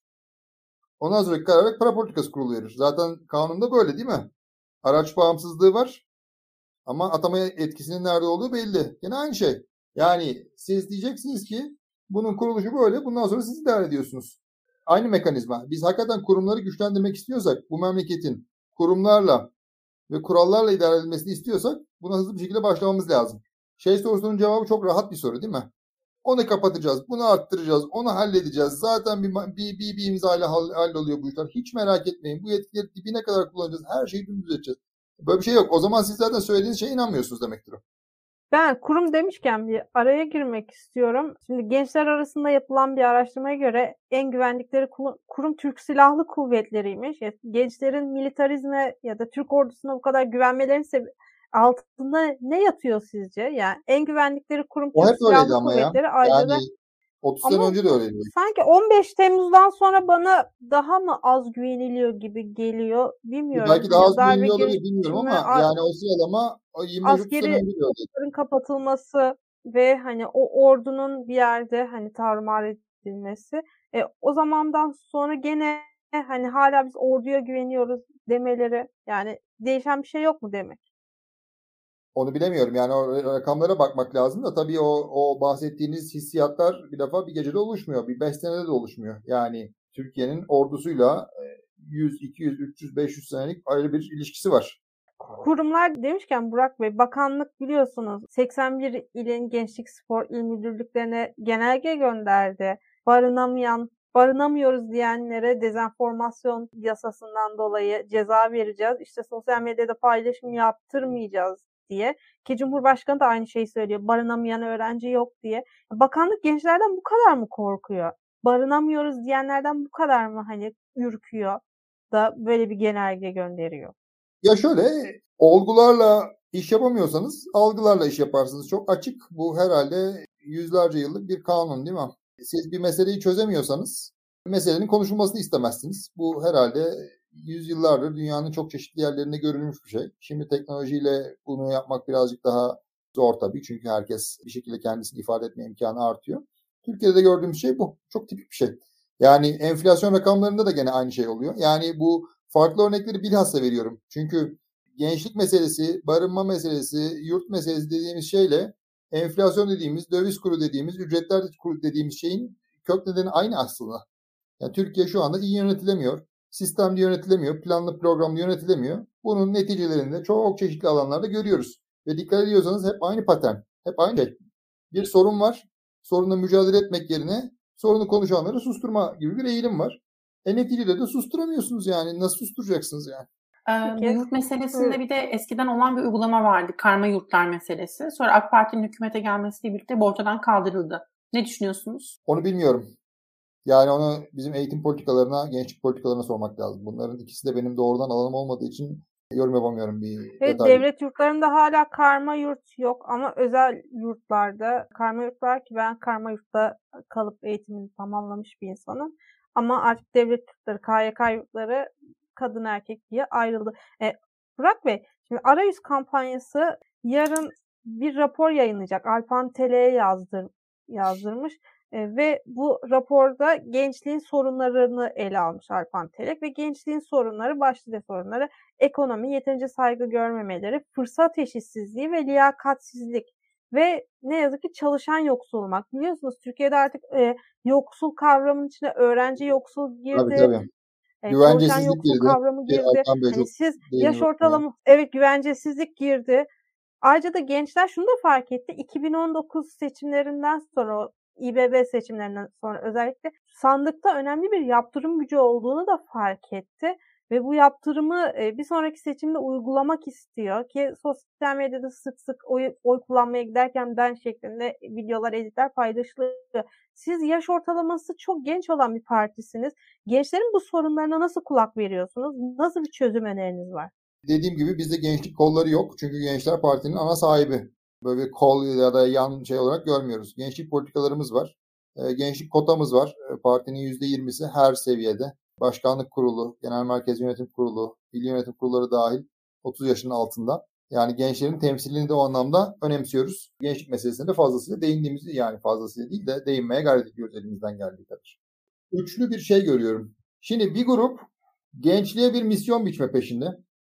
Ondan sonra karar para politikası kurulu verir. Zaten kanunda böyle değil mi? Araç bağımsızlığı var. Ama atama etkisinin nerede olduğu belli. Yine aynı şey. Yani siz diyeceksiniz ki bunun kuruluşu böyle. Bundan sonra siz idare ediyorsunuz. Aynı mekanizma. Biz hakikaten kurumları güçlendirmek istiyorsak bu memleketin kurumlarla ve kurallarla idare edilmesini istiyorsak buna hızlı bir şekilde başlamamız lazım. Şey sorusunun cevabı çok rahat bir soru değil mi? Onu kapatacağız, bunu arttıracağız, onu halledeceğiz. Zaten bir, bir, bir, bir imza ile halloluyor bu işler. Hiç merak etmeyin. Bu yetkileri dibine kadar kullanacağız. Her şeyi dümdüz edeceğiz. Böyle bir şey yok. O zaman siz zaten söylediğiniz şeye inanmıyorsunuz demektir o. Ben kurum demişken bir araya girmek istiyorum. Şimdi gençler arasında yapılan bir araştırmaya göre en güvendikleri kurum Türk Silahlı Kuvvetleri'ymiş. Gençlerin militarizme ya da Türk ordusuna bu kadar güvenmelerinin altında ne yatıyor sizce? Yani en güvendikleri kurum o Türk Silahlı Kuvvetleri. Ya. Ayrıca yani 30 sene önce de öyleydi. Sanki 15 Temmuz'dan sonra bana daha mı az güveniliyor gibi geliyor. Bilmiyorum. Belki daha az güveniliyor olabilir bilmiyorum ama yani o sıralama 25 sene önce de öyleydi. kapatılması ve hani o ordunun bir yerde hani tarumar edilmesi. E, o zamandan sonra gene hani hala biz orduya güveniyoruz demeleri yani değişen bir şey yok mu demek? Onu bilemiyorum. Yani o rakamlara bakmak lazım da tabii o, o bahsettiğiniz hissiyatlar bir defa bir gecede oluşmuyor. Bir beş senede de oluşmuyor. Yani Türkiye'nin ordusuyla 100, 200, 300, 500 senelik ayrı bir ilişkisi var. Kurumlar demişken Burak Bey, bakanlık biliyorsunuz 81 ilin gençlik spor il müdürlüklerine genelge gönderdi. Barınamayan, barınamıyoruz diyenlere dezenformasyon yasasından dolayı ceza vereceğiz. İşte sosyal medyada paylaşım yaptırmayacağız diye. Ki Cumhurbaşkanı da aynı şeyi söylüyor. Barınamayan öğrenci yok diye. Bakanlık gençlerden bu kadar mı korkuyor? Barınamıyoruz diyenlerden bu kadar mı hani ürküyor da böyle bir genelge gönderiyor? Ya şöyle olgularla iş yapamıyorsanız algılarla iş yaparsınız. Çok açık. Bu herhalde yüzlerce yıllık bir kanun değil mi? Siz bir meseleyi çözemiyorsanız meselenin konuşulmasını istemezsiniz. Bu herhalde yüzyıllardır dünyanın çok çeşitli yerlerinde görülmüş bir şey. Şimdi teknolojiyle bunu yapmak birazcık daha zor tabii. Çünkü herkes bir şekilde kendisini ifade etme imkanı artıyor. Türkiye'de de gördüğümüz şey bu. Çok tipik bir şey. Yani enflasyon rakamlarında da gene aynı şey oluyor. Yani bu farklı örnekleri bilhassa veriyorum. Çünkü gençlik meselesi, barınma meselesi, yurt meselesi dediğimiz şeyle enflasyon dediğimiz, döviz kuru dediğimiz, ücretler kuru dediğimiz şeyin kök nedeni aynı aslında. Yani Türkiye şu anda iyi yönetilemiyor. Sistemli yönetilemiyor, planlı programlı yönetilemiyor. Bunun neticelerini de çok çeşitli alanlarda görüyoruz. Ve dikkat ediyorsanız hep aynı patern, hep aynı şey. Bir sorun var, sorunla mücadele etmek yerine sorunu konuşanları susturma gibi bir eğilim var. E neticede de susturamıyorsunuz yani. Nasıl susturacaksınız yani? Ee, bu yurt meselesinde bir de eskiden olan bir uygulama vardı. Karma yurtlar meselesi. Sonra AK Parti'nin hükümete gelmesiyle birlikte bu ortadan kaldırıldı. Ne düşünüyorsunuz? Onu bilmiyorum. Yani onu bizim eğitim politikalarına, gençlik politikalarına sormak lazım. Bunların ikisi de benim doğrudan alanım olmadığı için yorum yapamıyorum bir Evet detaylı. devlet yurtlarında hala karma yurt yok ama özel yurtlarda karma yurt var ki ben karma yurtta kalıp eğitimini tamamlamış bir insanım. Ama artık devlet yurtları, KYK yurtları kadın erkek diye ayrıldı. E, Burak Bey, şimdi arayüz kampanyası yarın bir rapor yayınlayacak. Alpan TL'ye yazdır, yazdırmış. E, ve bu raporda gençliğin sorunlarını ele almış Alpan Telek ve gençliğin sorunları, başlıca sorunları ekonomi, yeterince saygı görmemeleri, fırsat eşitsizliği ve liyakatsizlik ve ne yazık ki çalışan yoksul olmak. Biliyorsunuz Türkiye'de artık e, yoksul kavramının içine öğrenci yoksul girdi. Tabii tabii. E, güvencesizlik yoksul girdi. kavramı girdi. Yani siz yaş ortalama ya. evet güvencesizlik girdi. Ayrıca da gençler şunu da fark etti. 2019 seçimlerinden sonra İBB seçimlerinden sonra özellikle sandıkta önemli bir yaptırım gücü olduğunu da fark etti ve bu yaptırımı bir sonraki seçimde uygulamak istiyor ki sosyal medyada sık sık oy, oy kullanmaya giderken ben şeklinde videolar, editler paylaşılıyor. Siz yaş ortalaması çok genç olan bir partisiniz. Gençlerin bu sorunlarına nasıl kulak veriyorsunuz? Nasıl bir çözüm öneriniz var? Dediğim gibi bizde gençlik kolları yok. Çünkü Gençler Parti'nin ana sahibi. Böyle bir kol ya da yan şey olarak görmüyoruz. Gençlik politikalarımız var. Gençlik kotamız var. Partinin %20'si her seviyede başkanlık kurulu, genel merkez yönetim kurulu, il yönetim kurulları dahil 30 yaşın altında. Yani gençlerin temsilini de o anlamda önemsiyoruz. Gençlik meselesine de fazlasıyla değindiğimizi yani fazlasıyla değil de değinmeye gayret ediyoruz elimizden geldiği kadar. Üçlü bir şey görüyorum. Şimdi bir grup gençliğe bir misyon biçme peşinde.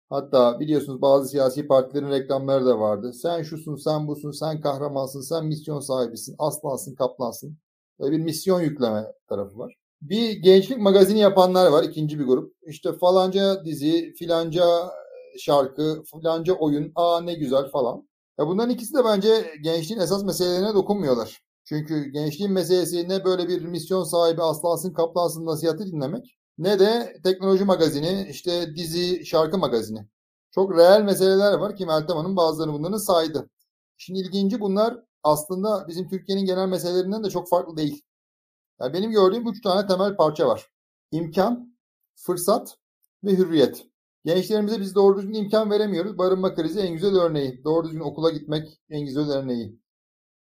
Hatta biliyorsunuz bazı siyasi partilerin reklamları da vardı. Sen şusun, sen busun, sen kahramansın, sen misyon sahibisin, aslansın, kaplansın. Böyle bir misyon yükleme tarafı var. Bir gençlik magazini yapanlar var ikinci bir grup. İşte falanca dizi, filanca şarkı, filanca oyun, aa ne güzel falan. Ya bunların ikisi de bence gençliğin esas meselelerine dokunmuyorlar. Çünkü gençliğin meselesi ne böyle bir misyon sahibi aslansın kaplansın nasihatı dinlemek ne de teknoloji magazini, işte dizi, şarkı magazini. Çok reel meseleler var ki Meltem Hanım bazılarını bunların saydı. Şimdi ilginci bunlar aslında bizim Türkiye'nin genel meselelerinden de çok farklı değil. Yani benim gördüğüm üç tane temel parça var. İmkan, fırsat ve hürriyet. Gençlerimize biz doğru düzgün imkan veremiyoruz. Barınma krizi en güzel örneği. Doğru düzgün okula gitmek en güzel örneği.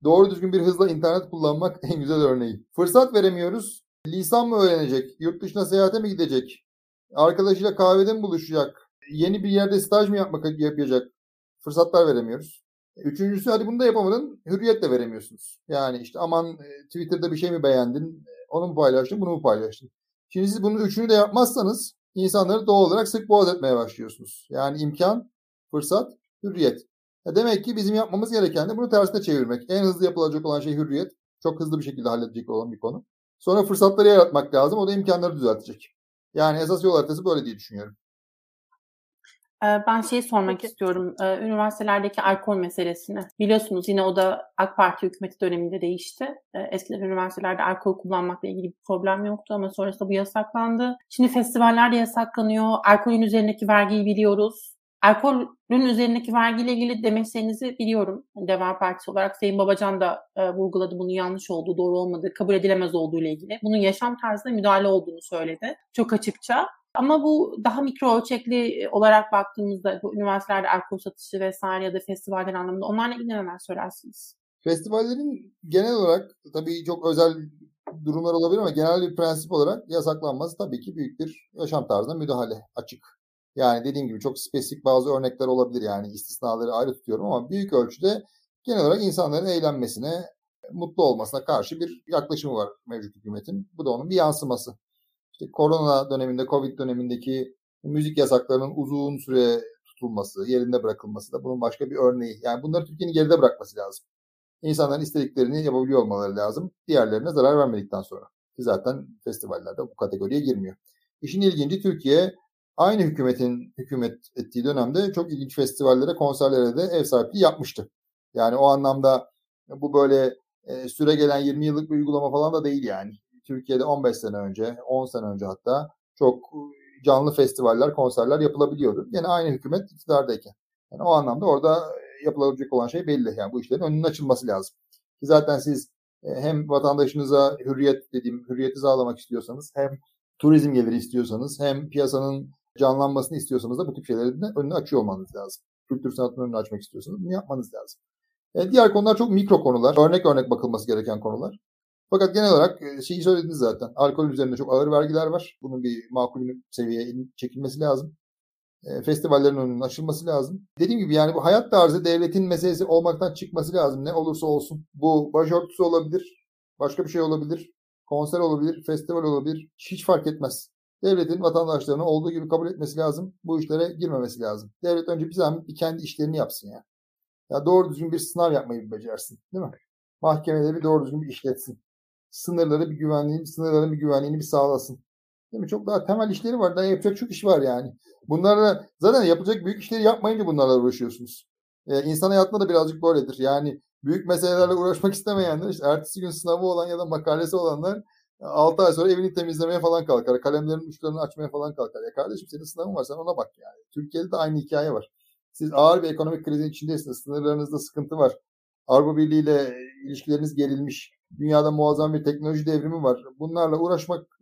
Doğru düzgün bir hızla internet kullanmak [LAUGHS] en güzel örneği. Fırsat veremiyoruz. Lisan mı öğrenecek? Yurt dışına seyahate mi gidecek? Arkadaşıyla kahvede mi buluşacak? Yeni bir yerde staj mı yapmak yapacak? Fırsatlar veremiyoruz. Üçüncüsü hadi bunu da yapamadın. Hürriyet de veremiyorsunuz. Yani işte aman e, Twitter'da bir şey mi beğendin? Onu mu paylaştın? Bunu mu paylaştın? Şimdi siz bunun üçünü de yapmazsanız insanları doğal olarak sık boğaz etmeye başlıyorsunuz. Yani imkan, fırsat, hürriyet. Ya demek ki bizim yapmamız gereken de bunu tersine çevirmek. En hızlı yapılacak olan şey hürriyet. Çok hızlı bir şekilde halledecek olan bir konu. Sonra fırsatları yaratmak lazım. O da imkanları düzeltecek. Yani esas yol haritası böyle diye düşünüyorum. Ben şeyi sormak Peki. istiyorum. Üniversitelerdeki alkol meselesini. Biliyorsunuz yine o da AK Parti hükümeti döneminde değişti. Eskiden üniversitelerde alkol kullanmakla ilgili bir problem yoktu ama sonrasında bu yasaklandı. Şimdi festivaller de yasaklanıyor. Alkolün üzerindeki vergiyi biliyoruz. Alkolün üzerindeki vergiyle ilgili demeslerinizi biliyorum. Deva Partisi olarak Sayın Babacan da e, vurguladı bunun yanlış olduğu, doğru olmadığı, kabul edilemez olduğu ile ilgili. Bunun yaşam tarzına müdahale olduğunu söyledi. Çok açıkça. Ama bu daha mikro ölçekli olarak baktığımızda bu üniversitelerde alkol satışı vesaire ya da festivaller anlamında onlarla ilgili neler söylersiniz? Festivallerin genel olarak tabii çok özel durumlar olabilir ama genel bir prensip olarak yasaklanması tabii ki büyük bir yaşam tarzına müdahale açık. Yani dediğim gibi çok spesifik bazı örnekler olabilir yani istisnaları ayrı tutuyorum ama büyük ölçüde genel olarak insanların eğlenmesine, mutlu olmasına karşı bir yaklaşımı var mevcut hükümetin. Bu da onun bir yansıması. İşte korona döneminde, Covid dönemindeki müzik yasaklarının uzun süre tutulması, yerinde bırakılması da bunun başka bir örneği. Yani bunları Türkiye'nin geride bırakması lazım. İnsanların istediklerini yapabiliyor olmaları lazım. Diğerlerine zarar vermedikten sonra. Zaten festivallerde bu kategoriye girmiyor. İşin ilginci Türkiye aynı hükümetin hükümet ettiği dönemde çok ilginç festivallere, konserlere de ev sahipliği yapmıştı. Yani o anlamda bu böyle e, süre gelen 20 yıllık bir uygulama falan da değil yani. Türkiye'de 15 sene önce, 10 sene önce hatta çok canlı festivaller, konserler yapılabiliyordu. Yine aynı hükümet iktidardayken. Yani o anlamda orada yapılabilecek olan şey belli. Yani bu işlerin önünün açılması lazım. Ki zaten siz e, hem vatandaşınıza hürriyet dediğim hürriyeti sağlamak istiyorsanız hem turizm geliri istiyorsanız hem piyasanın canlanmasını istiyorsanız da bu tip şeylerin de önünü açıyor olmanız lazım. Kültür sanatının önünü açmak istiyorsanız bunu yapmanız lazım. E, diğer konular çok mikro konular. Örnek örnek bakılması gereken konular. Fakat genel olarak e, şeyi söylediniz zaten. Alkol üzerinde çok ağır vergiler var. Bunun bir makul seviyeye çekilmesi lazım. E, festivallerin önünün açılması lazım. Dediğim gibi yani bu hayat tarzı devletin meselesi olmaktan çıkması lazım. Ne olursa olsun. Bu başörtüsü olabilir. Başka bir şey olabilir. Konser olabilir. Festival olabilir. Hiç fark etmez. Devletin vatandaşlarını olduğu gibi kabul etmesi lazım. Bu işlere girmemesi lazım. Devlet önce bir zahmet bir kendi işlerini yapsın ya. Ya doğru düzgün bir sınav yapmayı bir becersin. Değil mi? Mahkemeleri doğru düzgün bir işletsin sınırları bir güvenliğini, sınırların bir güvenliğini bir sağlasın. Değil mi? Çok daha temel işleri var. Daha yapacak çok iş var yani. Bunlarla zaten yapacak büyük işleri yapmayınca bunlarla uğraşıyorsunuz. Ee, insan hayatında da birazcık böyledir. Yani büyük meselelerle uğraşmak istemeyenler işte ertesi gün sınavı olan ya da makalesi olanlar 6 ay sonra evini temizlemeye falan kalkar. Kalemlerin uçlarını açmaya falan kalkar. Ya kardeşim senin sınavın var sen ona bak yani. Türkiye'de de aynı hikaye var. Siz ağır bir ekonomik krizin içindesiniz. Sınırlarınızda sıkıntı var. Avrupa Birliği ile ilişkileriniz gerilmiş. Dünyada muazzam bir teknoloji devrimi var. Bunlarla uğraşmak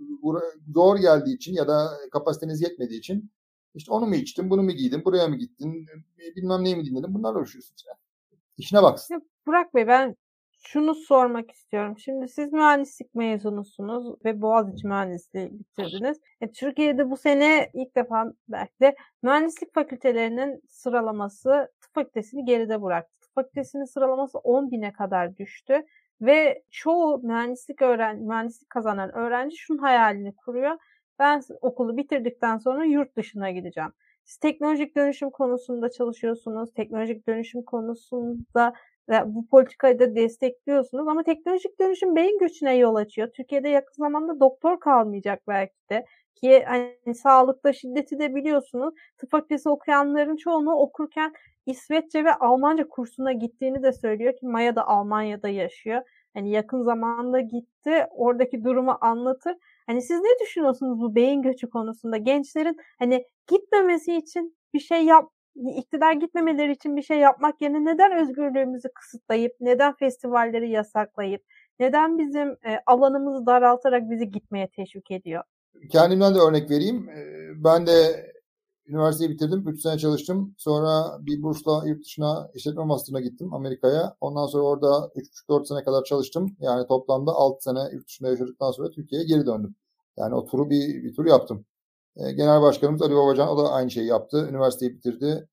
zor geldiği için ya da kapasiteniz yetmediği için işte onu mu içtin, bunu mu giydin, buraya mı gittin, bilmem neyi mi dinledin bunlarla uğraşıyorsunuz yani. İşine baksın. Burak Bey ben şunu sormak istiyorum. Şimdi siz mühendislik mezunusunuz ve Boğaziçi Mühendisliği bitirdiniz. E, Türkiye'de bu sene ilk defa belki de mühendislik fakültelerinin sıralaması tıp fakültesini geride bıraktı. Tıp fakültesinin sıralaması 10 bine kadar düştü. Ve çoğu mühendislik öğren mühendislik kazanan öğrenci şunun hayalini kuruyor. Ben okulu bitirdikten sonra yurt dışına gideceğim. Siz teknolojik dönüşüm konusunda çalışıyorsunuz. Teknolojik dönüşüm konusunda bu politikayı da destekliyorsunuz ama teknolojik dönüşüm beyin göçüne yol açıyor. Türkiye'de yakın zamanda doktor kalmayacak belki de ki hani sağlıkta şiddeti de biliyorsunuz. Tıp fakültesi okuyanların çoğunu okurken İsveççe ve Almanca kursuna gittiğini de söylüyor ki Maya da Almanya'da yaşıyor. Hani yakın zamanda gitti. Oradaki durumu anlatır. Hani siz ne düşünüyorsunuz bu beyin göçü konusunda? Gençlerin hani gitmemesi için bir şey yap iktidar gitmemeleri için bir şey yapmak yerine neden özgürlüğümüzü kısıtlayıp, neden festivalleri yasaklayıp, neden bizim e, alanımızı daraltarak bizi gitmeye teşvik ediyor? Kendimden de örnek vereyim. Ben de üniversiteyi bitirdim. 3 sene çalıştım. Sonra bir bursla yurt dışına işletme master'ına gittim Amerika'ya. Ondan sonra orada 3,5-4 sene kadar çalıştım. Yani toplamda 6 sene yurt dışında yaşadıktan sonra Türkiye'ye geri döndüm. Yani o turu bir, bir tur yaptım. Genel Başkanımız Ali Babacan o da aynı şeyi yaptı. Üniversiteyi bitirdi.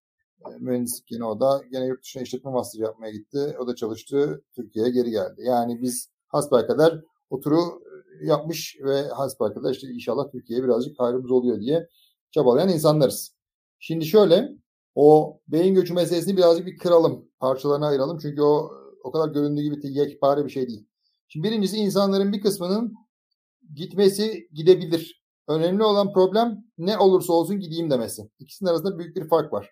Mühendislik yine o da. Gene yurt dışına işletme master yapmaya gitti. O da çalıştı. Türkiye'ye geri geldi. Yani biz hasbelkader o turu yapmış ve hasbelkader işte inşallah Türkiye'ye birazcık hayrımız oluyor diye çabalayan insanlarız. Şimdi şöyle o beyin göçü meselesini birazcık bir kıralım. Parçalarına ayıralım. Çünkü o o kadar göründüğü gibi yekpare bir şey değil. Şimdi birincisi insanların bir kısmının gitmesi gidebilir. Önemli olan problem ne olursa olsun gideyim demesi. İkisinin arasında büyük bir fark var.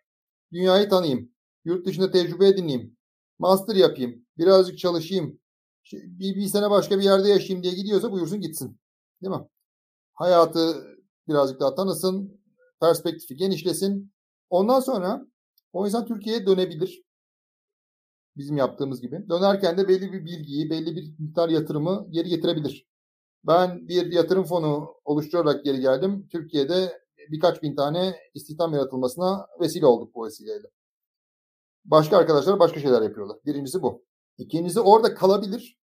Dünyayı tanıyayım, yurt dışında tecrübe edineyim, master yapayım, birazcık çalışayım, bir, bir sene başka bir yerde yaşayayım diye gidiyorsa buyursun gitsin. Değil mi? Hayatı birazcık daha tanısın, perspektifi genişlesin. Ondan sonra o insan Türkiye'ye dönebilir. Bizim yaptığımız gibi. Dönerken de belli bir bilgiyi, belli bir miktar yatırımı geri getirebilir. Ben bir yatırım fonu oluşturarak geri geldim. Türkiye'de birkaç bin tane istihdam yaratılmasına vesile olduk bu vesileyle. Başka arkadaşlar başka şeyler yapıyorlar. Birincisi bu. İkincisi orada kalabilir.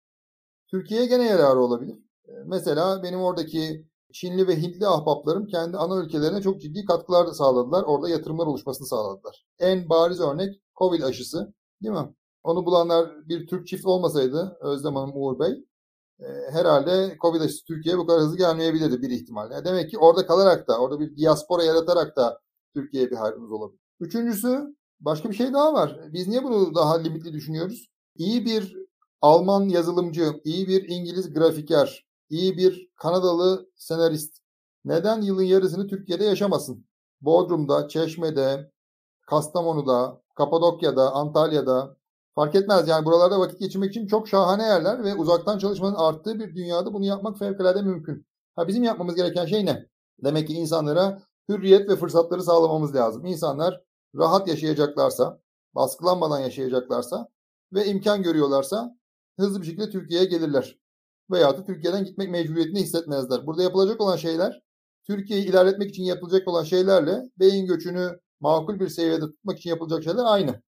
Türkiye'ye gene yararı olabilir. Mesela benim oradaki Çinli ve Hintli ahbaplarım kendi ana ülkelerine çok ciddi katkılar da sağladılar. Orada yatırımlar oluşmasını sağladılar. En bariz örnek Covid aşısı değil mi? Onu bulanlar bir Türk çift olmasaydı Özlem Hanım, Uğur Bey e, herhalde Covid aşısı Türkiye'ye bu kadar hızlı gelmeyebilirdi bir ihtimal. Yani demek ki orada kalarak da, orada bir diaspora yaratarak da Türkiye'ye bir hayrımız olabilir. Üçüncüsü başka bir şey daha var. Biz niye bunu daha limitli düşünüyoruz? İyi bir Alman yazılımcı, iyi bir İngiliz grafiker, iyi bir Kanadalı senarist neden yılın yarısını Türkiye'de yaşamasın? Bodrum'da, Çeşme'de, Kastamonu'da, Kapadokya'da, Antalya'da fark etmez. Yani buralarda vakit geçirmek için çok şahane yerler ve uzaktan çalışmanın arttığı bir dünyada bunu yapmak fevkalade mümkün. Ha bizim yapmamız gereken şey ne? Demek ki insanlara hürriyet ve fırsatları sağlamamız lazım. İnsanlar rahat yaşayacaklarsa, baskılanmadan yaşayacaklarsa ve imkan görüyorlarsa hızlı bir şekilde Türkiye'ye gelirler. Veya da Türkiye'den gitmek mecburiyetini hissetmezler. Burada yapılacak olan şeyler Türkiye'yi ilerletmek için yapılacak olan şeylerle beyin göçünü makul bir seviyede tutmak için yapılacak şeyler aynı.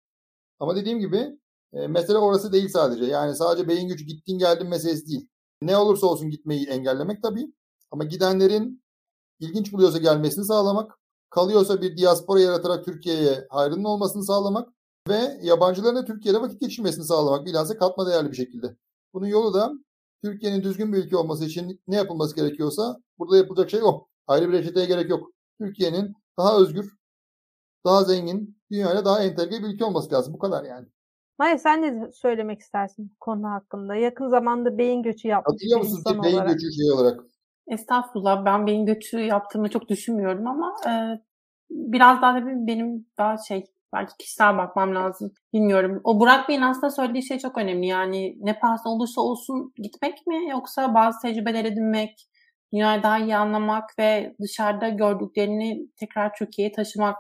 Ama dediğim gibi e, mesele orası değil sadece. Yani sadece beyin göçü gittin geldin meselesi değil. Ne olursa olsun gitmeyi engellemek tabii. Ama gidenlerin ilginç buluyorsa gelmesini sağlamak, kalıyorsa bir diaspora yaratarak Türkiye'ye hayrının olmasını sağlamak ve yabancıların da Türkiye'de vakit geçirmesini sağlamak bilhassa katma değerli bir şekilde. Bunun yolu da Türkiye'nin düzgün bir ülke olması için ne yapılması gerekiyorsa burada yapılacak şey o. Ayrı bir reçeteye gerek yok. Türkiye'nin daha özgür, daha zengin, dünyayla daha entegre bir ülke olması lazım. Bu kadar yani. Maya sen ne söylemek istersin bu konu hakkında? Yakın zamanda beyin göçü yapmış Hatırlıyor musun insan beyin olarak. göçü şey olarak? Estağfurullah ben beyin göçü yaptığımı çok düşünmüyorum ama e, biraz daha tabii benim daha şey belki kişisel bakmam lazım. Bilmiyorum. O Burak Bey'in aslında söylediği şey çok önemli. Yani ne pahasına olursa olsun gitmek mi yoksa bazı tecrübeler edinmek, dünyayı daha iyi anlamak ve dışarıda gördüklerini tekrar Türkiye'ye taşımak.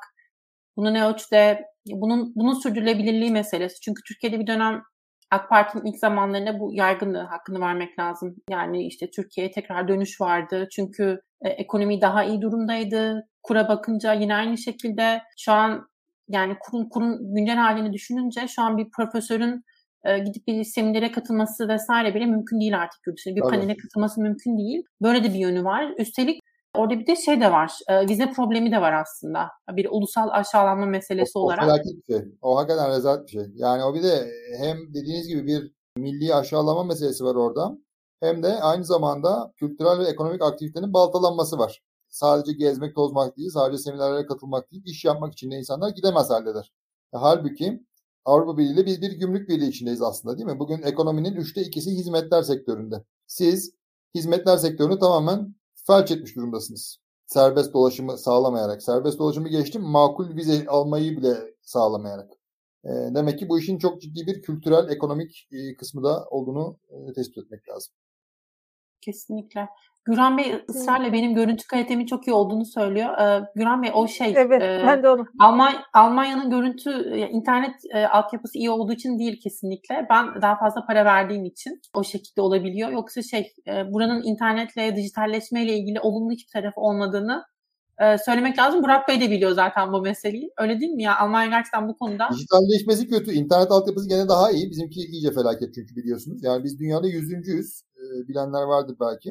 Bunu ne ölçüde bunun bunun sürdürülebilirliği meselesi. Çünkü Türkiye'de bir dönem AK Parti'nin ilk zamanlarında bu yaygınlığı hakkını vermek lazım. Yani işte Türkiye'ye tekrar dönüş vardı. Çünkü e, ekonomi daha iyi durumdaydı. Kura bakınca yine aynı şekilde şu an yani kurun, kurun güncel halini düşününce şu an bir profesörün e, gidip bir seminere katılması vesaire bile mümkün değil artık yurt Bir Tabii. panele katılması mümkün değil. Böyle de bir yönü var. Üstelik orada bir de şey de var. E, vize problemi de var aslında. Bir ulusal aşağılanma meselesi o, olarak. O felaket bir şey. O hakikaten rezalet bir şey. Yani o bir de hem dediğiniz gibi bir milli aşağılama meselesi var orada. Hem de aynı zamanda kültürel ve ekonomik aktivitenin baltalanması var sadece gezmek, tozmak değil, sadece seminerlere katılmak değil, iş yapmak için de insanlar gidemez haldeler. E, halbuki Avrupa Birliği ile biz bir gümrük birliği içindeyiz aslında değil mi? Bugün ekonominin üçte ikisi hizmetler sektöründe. Siz hizmetler sektörünü tamamen felç etmiş durumdasınız. Serbest dolaşımı sağlamayarak. Serbest dolaşımı geçtim makul vize almayı bile sağlamayarak. E, demek ki bu işin çok ciddi bir kültürel, ekonomik e, kısmı da olduğunu e, tespit etmek lazım. Kesinlikle. Güran Bey ısrarla benim görüntü kalitemin çok iyi olduğunu söylüyor. Ee, Güran Bey o şey. Evet e, ben de onu. Alman, Almanya'nın görüntü, internet e, altyapısı iyi olduğu için değil kesinlikle. Ben daha fazla para verdiğim için o şekilde olabiliyor. Yoksa şey e, buranın internetle, dijitalleşmeyle ilgili olumlu hiçbir tarafı olmadığını e, söylemek lazım. Burak Bey de biliyor zaten bu meseleyi. Öyle değil mi ya? Almanya gerçekten bu konuda. Dijitalleşmesi kötü. İnternet altyapısı gene daha iyi. Bizimki iyice felaket çünkü biliyorsunuz. Yani biz dünyada yüzüncüyüz. E, bilenler vardır belki.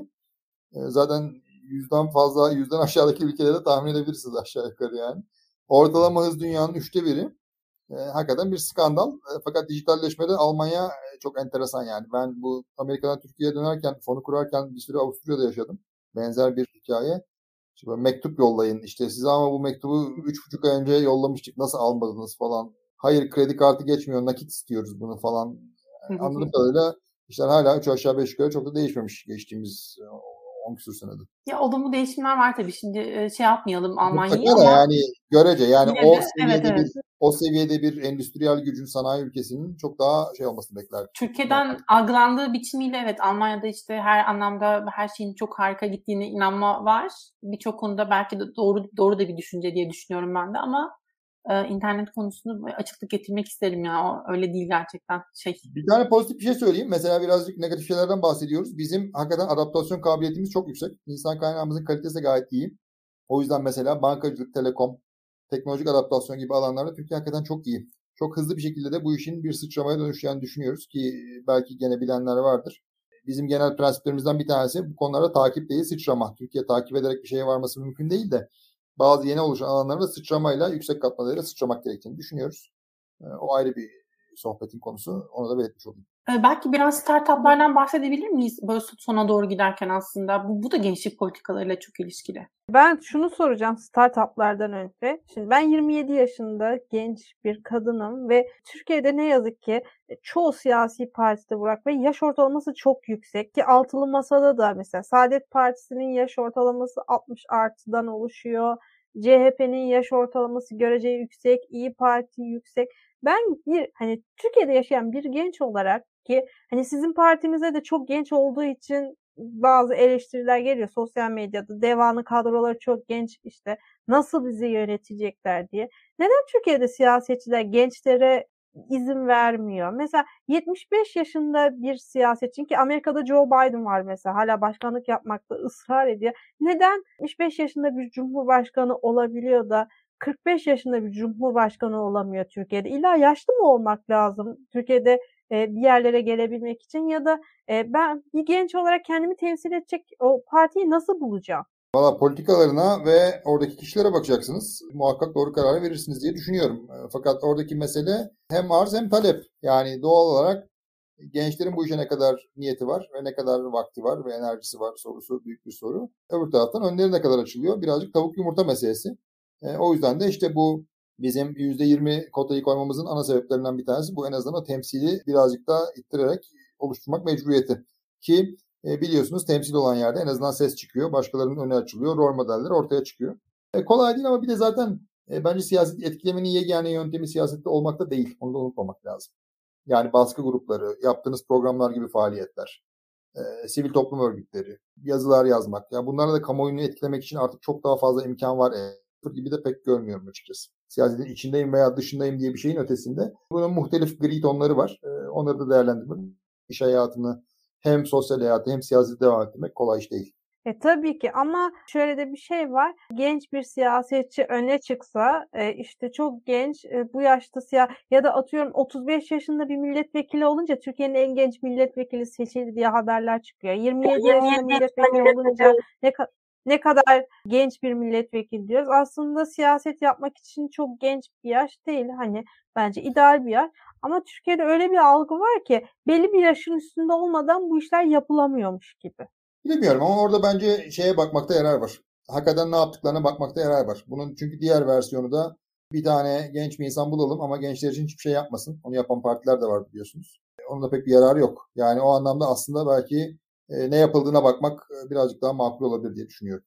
E, zaten yüzden fazla, yüzden [LAUGHS] aşağıdaki ülkelerde tahmin edebilirsiniz aşağı yukarı yani. Ortalama hız dünyanın üçte biri. E, hakikaten bir skandal. E, fakat dijitalleşmede Almanya e, çok enteresan yani. Ben bu Amerika'dan Türkiye'ye dönerken, fonu kurarken bir süre Avusturya'da yaşadım. Benzer bir hikaye. İşte mektup yollayın. İşte size ama bu mektubu üç buçuk ay önce yollamıştık. Nasıl almadınız falan. Hayır kredi kartı geçmiyor. Nakit istiyoruz bunu falan. Anladığım kadarıyla işler hala üç aşağı beş yukarı çok da değişmemiş geçtiğimiz 10 küsur senede. Ya olumlu değişimler var tabii. Şimdi şey yapmayalım Almanya'yı ama. yani görece yani o de, seviyede evet, evet. bir o seviyede bir endüstriyel gücün sanayi ülkesinin çok daha şey olmasını beklerdik. Türkiye'den yani. algılandığı biçimiyle evet Almanya'da işte her anlamda her şeyin çok harika gittiğine inanma var. Birçok konuda belki de doğru doğru da bir düşünce diye düşünüyorum ben de ama e, internet konusunu açıklık getirmek isterim ya. Öyle değil gerçekten. Şey. Bir tane pozitif bir şey söyleyeyim. Mesela birazcık negatif şeylerden bahsediyoruz. Bizim hakikaten adaptasyon kabiliyetimiz çok yüksek. İnsan kaynağımızın kalitesi gayet iyi. O yüzden mesela bankacılık, telekom, teknolojik adaptasyon gibi alanlarda Türkiye hakikaten çok iyi. Çok hızlı bir şekilde de bu işin bir sıçramaya dönüşeceğini düşünüyoruz ki belki gene bilenler vardır. Bizim genel prensiplerimizden bir tanesi bu konularda takip değil sıçrama. Türkiye takip ederek bir şeye varması mümkün değil de bazı yeni oluşan alanlarda sıçramayla yüksek katmanlarıyla sıçramak gerektiğini düşünüyoruz. O ayrı bir sohbetin konusu. Onu da belirtmiş olayım. Ee, belki biraz startuplardan bahsedebilir miyiz böyle sona doğru giderken aslında? Bu, bu da gençlik politikalarıyla çok ilişkili. Ben şunu soracağım startuplardan önce. Şimdi ben 27 yaşında genç bir kadınım ve Türkiye'de ne yazık ki çoğu siyasi partide Burak ve yaş ortalaması çok yüksek ki altılı masada da mesela Saadet Partisi'nin yaş ortalaması 60 artıdan oluşuyor. CHP'nin yaş ortalaması görece yüksek, İyi Parti yüksek. Ben bir hani Türkiye'de yaşayan bir genç olarak ki hani sizin partinize de çok genç olduğu için bazı eleştiriler geliyor sosyal medyada. Devanın kadroları çok genç işte nasıl bizi yönetecekler diye. Neden Türkiye'de siyasetçiler gençlere izin vermiyor? Mesela 75 yaşında bir siyasetçi ki Amerika'da Joe Biden var mesela hala başkanlık yapmakta ısrar ediyor. Neden 75 yaşında bir cumhurbaşkanı olabiliyor da 45 yaşında bir cumhurbaşkanı olamıyor Türkiye'de. İlla yaşlı mı olmak lazım Türkiye'de bir yerlere gelebilmek için ya da ben bir genç olarak kendimi temsil edecek o partiyi nasıl bulacağım? Valla politikalarına ve oradaki kişilere bakacaksınız. Muhakkak doğru kararı verirsiniz diye düşünüyorum. Fakat oradaki mesele hem arz hem talep. Yani doğal olarak gençlerin bu işe ne kadar niyeti var ve ne kadar vakti var ve enerjisi var sorusu büyük bir soru. Öbür taraftan önleri ne kadar açılıyor birazcık tavuk yumurta meselesi. E, o yüzden de işte bu bizim %20 kotayı koymamızın ana sebeplerinden bir tanesi bu en azından temsili birazcık daha ittirerek oluşturmak mecburiyeti. Ki e, biliyorsunuz temsil olan yerde en azından ses çıkıyor, başkalarının önü açılıyor, rol modeller ortaya çıkıyor. E, kolay değil ama bir de zaten e, bence siyaset etkilemenin yegane yöntemi siyasette olmakta değil. Onu da unutmamak lazım. Yani baskı grupları, yaptığınız programlar gibi faaliyetler, e, sivil toplum örgütleri, yazılar yazmak. Yani bunlarla da kamuoyunu etkilemek için artık çok daha fazla imkan var. E, gibi de pek görmüyorum açıkçası. Siyasetin içindeyim veya dışındayım diye bir şeyin ötesinde. Bunun muhtelif gri tonları var. Ee, onları da değerlendirmek, iş hayatını hem sosyal hayatı hem siyaseti devam ettirmek kolay iş değil. E, tabii ki ama şöyle de bir şey var. Genç bir siyasetçi öne çıksa e, işte çok genç e, bu yaşta siyah ya da atıyorum 35 yaşında bir milletvekili olunca Türkiye'nin en genç milletvekili seçildi diye haberler çıkıyor. 27 yaşında milletvekili olunca ne, ne kadar genç bir milletvekili diyoruz. Aslında siyaset yapmak için çok genç bir yaş değil. Hani bence ideal bir yaş. Ama Türkiye'de öyle bir algı var ki belli bir yaşın üstünde olmadan bu işler yapılamıyormuş gibi. Bilmiyorum ama orada bence şeye bakmakta yarar var. Hakikaten ne yaptıklarına bakmakta yarar var. Bunun çünkü diğer versiyonu da bir tane genç bir insan bulalım ama gençler için hiçbir şey yapmasın. Onu yapan partiler de var biliyorsunuz. Onun da pek bir yararı yok. Yani o anlamda aslında belki e, ne yapıldığına bakmak e, birazcık daha makul olabilir diye düşünüyorum.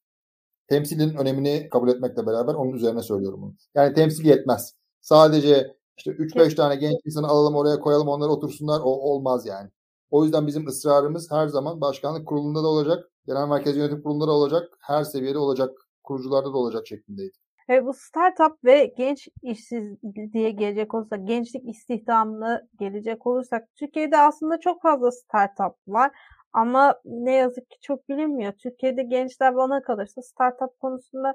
Temsilin önemini kabul etmekle beraber onun üzerine söylüyorum bunu. Yani temsil yetmez. Sadece işte 3-5 tane genç insanı alalım oraya koyalım onları otursunlar o olmaz yani. O yüzden bizim ısrarımız her zaman başkanlık kurulunda da olacak, genel merkez yönetim kurulunda da olacak, her seviyede olacak, kurucularda da olacak şeklindeydi. E, bu startup ve genç işsiz diye gelecek olursak, gençlik istihdamlı gelecek olursak Türkiye'de aslında çok fazla startup var. Ama ne yazık ki çok bilinmiyor. Türkiye'de gençler bana kalırsa startup konusunda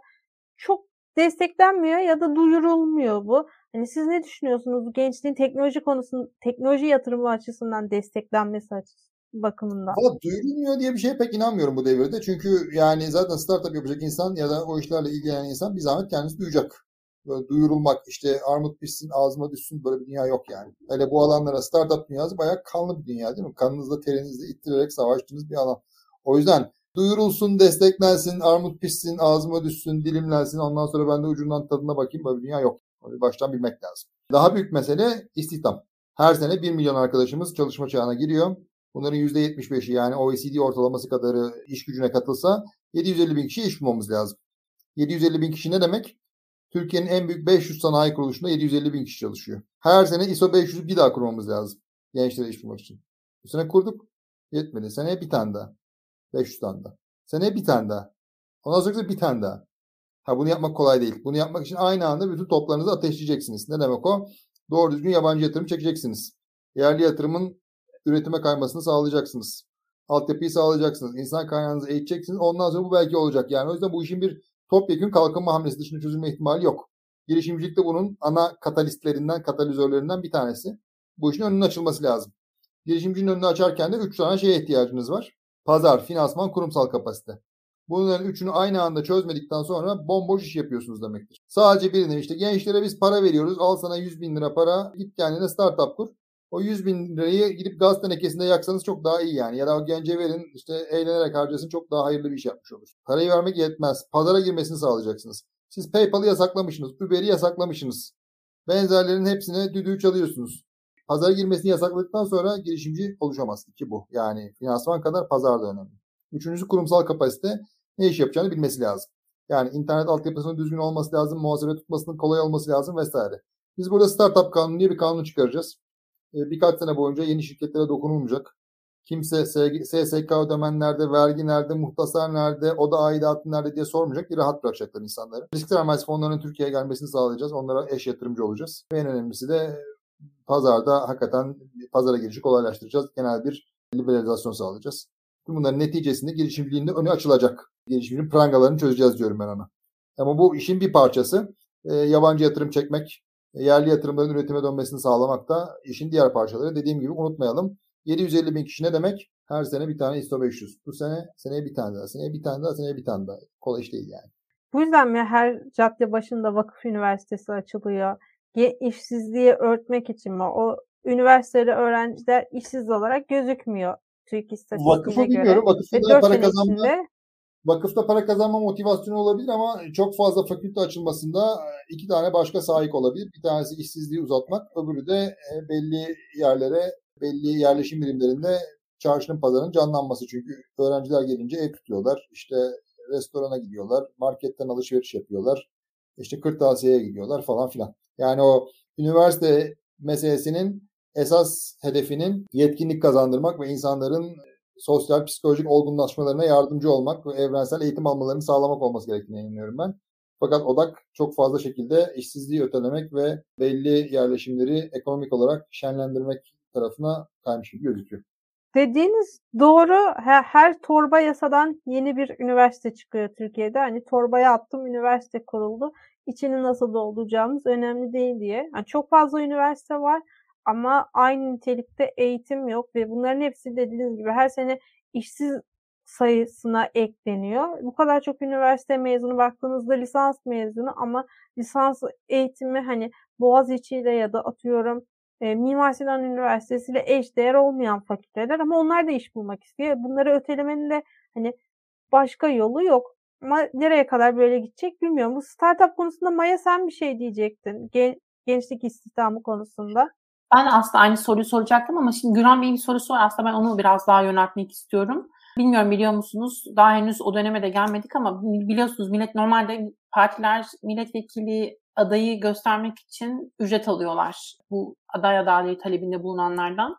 çok desteklenmiyor ya da duyurulmuyor bu. Hani siz ne düşünüyorsunuz gençliğin teknoloji konusunda teknoloji yatırımı açısından desteklenmesi açısından? bakımından. Valla duyurulmuyor diye bir şeye pek inanmıyorum bu devirde. Çünkü yani zaten startup yapacak insan ya da o işlerle ilgilenen insan bir zahmet kendisi duyacak böyle duyurulmak işte armut pişsin ağzıma düşsün böyle bir dünya yok yani. Hele bu alanlara startup dünyası bayağı kanlı bir dünya değil mi? Kanınızla terinizle ittirerek savaştığınız bir alan. O yüzden duyurulsun, desteklensin, armut pişsin, ağzıma düşsün, dilimlensin ondan sonra ben de ucundan tadına bakayım böyle bir dünya yok. Onu baştan bilmek lazım. Daha büyük mesele istihdam. Her sene 1 milyon arkadaşımız çalışma çağına giriyor. Bunların %75'i yani OECD ortalaması kadarı iş gücüne katılsa 750 bin kişi iş bulmamız lazım. 750 bin kişi ne demek? Türkiye'nin en büyük 500 sanayi kuruluşunda 750 bin kişi çalışıyor. Her sene ISO 500'ü bir daha kurmamız lazım. Gençlere iş bulmak için. Bu sene kurduk. Yetmedi. Seneye bir tane daha. 500 tane daha. Seneye bir tane daha. Ondan sonra bir tane daha. Ha bunu yapmak kolay değil. Bunu yapmak için aynı anda bütün toplarınızı ateşleyeceksiniz. Ne demek o? Doğru düzgün yabancı yatırım çekeceksiniz. Yerli yatırımın üretime kaymasını sağlayacaksınız. Altyapıyı sağlayacaksınız. İnsan kaynağınızı eğiteceksiniz. Ondan sonra bu belki olacak. Yani o yüzden bu işin bir topyekun kalkınma hamlesi dışında çözülme ihtimali yok. Girişimcilik de bunun ana katalistlerinden, katalizörlerinden bir tanesi. Bu işin önünün açılması lazım. Girişimcinin önünü açarken de 3 tane şeye ihtiyacınız var. Pazar, finansman, kurumsal kapasite. Bunların üçünü aynı anda çözmedikten sonra bomboş iş yapıyorsunuz demektir. Sadece birine işte gençlere biz para veriyoruz. Al sana 100 bin lira para. Git kendine startup kur. O 100 bin lirayı gidip gaz tenekesinde yaksanız çok daha iyi yani. Ya da o gence verin işte eğlenerek harcasın çok daha hayırlı bir iş yapmış olur. Parayı vermek yetmez. Pazara girmesini sağlayacaksınız. Siz PayPal'ı yasaklamışsınız. Uber'i yasaklamışsınız. Benzerlerin hepsine düdüğü çalıyorsunuz. Pazara girmesini yasakladıktan sonra girişimci oluşamaz. İki bu. Yani finansman kadar pazar da önemli. Üçüncüsü kurumsal kapasite. Ne iş yapacağını bilmesi lazım. Yani internet altyapısının düzgün olması lazım, muhasebe tutmasının kolay olması lazım vesaire. Biz burada startup kanunu diye bir kanun çıkaracağız. Ee, birkaç sene boyunca yeni şirketlere dokunulmayacak. Kimse SSK ödemen nerede, vergi nerede, muhtasar nerede, oda aidatı nerede diye sormayacak. Bir rahat bırakacaklar insanları. Risk sermayesi fonlarının Türkiye'ye gelmesini sağlayacağız. Onlara eş yatırımcı olacağız. Ve en önemlisi de pazarda hakikaten pazara girişi kolaylaştıracağız. Genel bir liberalizasyon sağlayacağız. Tüm bunların neticesinde girişimciliğin de önü açılacak. Girişimcinin prangalarını çözeceğiz diyorum ben ona. Ama bu işin bir parçası. E, yabancı yatırım çekmek, yerli yatırımların üretime dönmesini sağlamak da işin diğer parçaları. Dediğim gibi unutmayalım. 750 bin kişi ne demek? Her sene bir tane ISO 500. Bu sene seneye bir tane daha, seneye bir tane daha, seneye bir tane daha. Kolay iş değil yani. Bu yüzden mi her cadde başında vakıf üniversitesi açılıyor? işsizliği örtmek için mi? O üniversitede öğrenciler işsiz olarak gözükmüyor TÜİK istatistiğine Vakıfı göre. bilmiyorum. Vakıfta da para kazanma, içinde... vakıfta para kazanma motivasyonu olabilir ama çok fazla fakülte açılmasında e, iki tane başka sahip olabilir. Bir tanesi işsizliği uzatmak, öbürü de e, belli yerlere, belli yerleşim birimlerinde çarşının pazarının canlanması. Çünkü öğrenciler gelince ev tutuyorlar. İşte restorana gidiyorlar, marketten alışveriş yapıyorlar. İşte kırtasiyeye gidiyorlar falan filan. Yani o üniversite meselesinin esas hedefinin yetkinlik kazandırmak ve insanların sosyal psikolojik olgunlaşmalarına yardımcı olmak ve evrensel eğitim almalarını sağlamak olması gerektiğine inanıyorum ben. Fakat odak çok fazla şekilde işsizliği ötelemek ve belli yerleşimleri ekonomik olarak şenlendirmek tarafına kaymış gibi gözüküyor. Dediğiniz doğru. Her, her torba yasadan yeni bir üniversite çıkıyor Türkiye'de. Hani torbaya attım, üniversite kuruldu. İçini nasıl dolduracağımız önemli değil diye. Yani çok fazla üniversite var ama aynı nitelikte eğitim yok ve bunların hepsi dediğiniz gibi her sene işsiz sayısına ekleniyor. Bu kadar çok üniversite mezunu baktığınızda lisans mezunu ama lisans eğitimi hani Boğaziçi ile ya da atıyorum e, Mimar Sinan Üniversitesi ile eşdeğer olmayan fakülteler ama onlar da iş bulmak istiyor. Bunları ötelemenin de hani başka yolu yok. Ama nereye kadar böyle gidecek bilmiyorum. Bu startup konusunda Maya sen bir şey diyecektin. Gen- gençlik istihdamı konusunda. Ben aslında aynı soruyu soracaktım ama şimdi Güran Bey'in bir sorusu var. Aslında ben onu biraz daha yöneltmek istiyorum. Bilmiyorum biliyor musunuz? Daha henüz o döneme de gelmedik ama biliyorsunuz millet normalde partiler milletvekili adayı göstermek için ücret alıyorlar. Bu aday adaylığı talebinde bulunanlardan.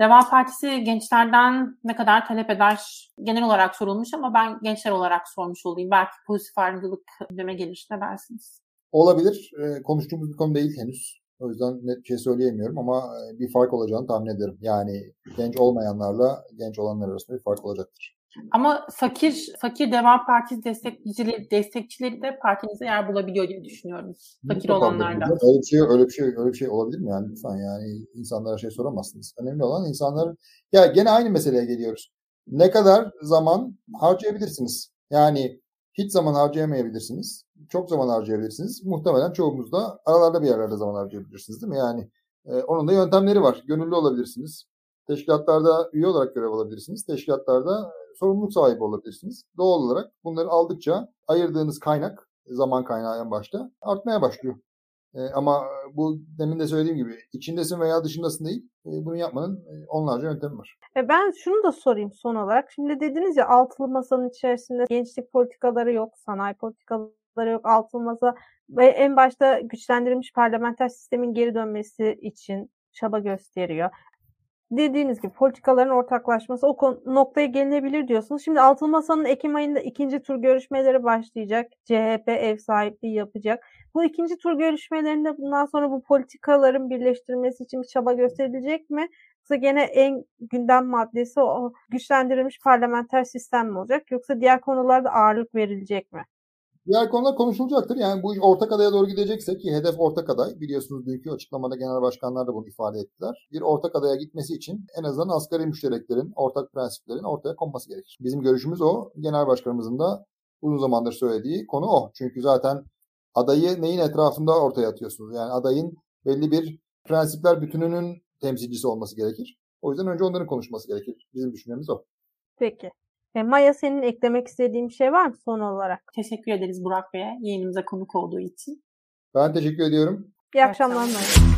Deva Partisi gençlerden ne kadar talep eder genel olarak sorulmuş ama ben gençler olarak sormuş olayım. Belki pozitif ayrımcılık gündeme gelir. Dersiniz? Olabilir. E, konuştuğumuz bir konu değil henüz. O yüzden net bir şey söyleyemiyorum ama e, bir fark olacağını tahmin ederim. Yani genç olmayanlarla genç olanlar arasında bir fark olacaktır. Ama fakir fakir Deva Partisi destekçileri, destekçileri de partinize yer bulabiliyor diye düşünüyorum. Fakir Mutlaka olanlardan. Öyle bir şey öyle bir şey öyle bir şey olabilir mi yani lütfen yani insanlara şey soramazsınız. Önemli olan insanların ya gene aynı meseleye geliyoruz. Ne kadar zaman harcayabilirsiniz? Yani hiç zaman harcayamayabilirsiniz. Çok zaman harcayabilirsiniz. Muhtemelen çoğumuz da aralarda bir yerlerde zaman harcayabilirsiniz değil mi? Yani e, onun da yöntemleri var. Gönüllü olabilirsiniz. Teşkilatlarda üye olarak görev alabilirsiniz. Teşkilatlarda sorumluluk sahibi olabilirsiniz. Doğal olarak bunları aldıkça ayırdığınız kaynak, zaman kaynağı en başta artmaya başlıyor. E, ama bu demin de söylediğim gibi içindesin veya dışındasın değil. E, bunu yapmanın e, onlarca yöntemi var. E ben şunu da sorayım son olarak. Şimdi dediniz ya altılı masanın içerisinde gençlik politikaları yok, sanayi politikaları yok, altılı masa ve en başta güçlendirilmiş parlamenter sistemin geri dönmesi için çaba gösteriyor dediğiniz gibi politikaların ortaklaşması o noktaya gelinebilir diyorsunuz. Şimdi Altılı Masa'nın Ekim ayında ikinci tur görüşmeleri başlayacak. CHP ev sahipliği yapacak. Bu ikinci tur görüşmelerinde bundan sonra bu politikaların birleştirilmesi için bir çaba gösterilecek mi? Yoksa gene en gündem maddesi o güçlendirilmiş parlamenter sistem mi olacak? Yoksa diğer konularda ağırlık verilecek mi? Diğer konular konuşulacaktır. Yani bu ortak adaya doğru gidecekse ki hedef ortak aday. Biliyorsunuz dünkü açıklamada genel başkanlar da bunu ifade ettiler. Bir ortak adaya gitmesi için en azından asgari müştereklerin, ortak prensiplerin ortaya konması gerekir. Bizim görüşümüz o. Genel başkanımızın da uzun zamandır söylediği konu o. Çünkü zaten adayı neyin etrafında ortaya atıyorsunuz? Yani adayın belli bir prensipler bütününün temsilcisi olması gerekir. O yüzden önce onların konuşması gerekir. Bizim düşüncemiz o. Peki. E, Maya senin eklemek istediğin bir şey var mı son olarak? Teşekkür ederiz Burak Bey'e yayınımıza konuk olduğu için. Ben teşekkür ediyorum. İyi akşamlar. Akşamlar.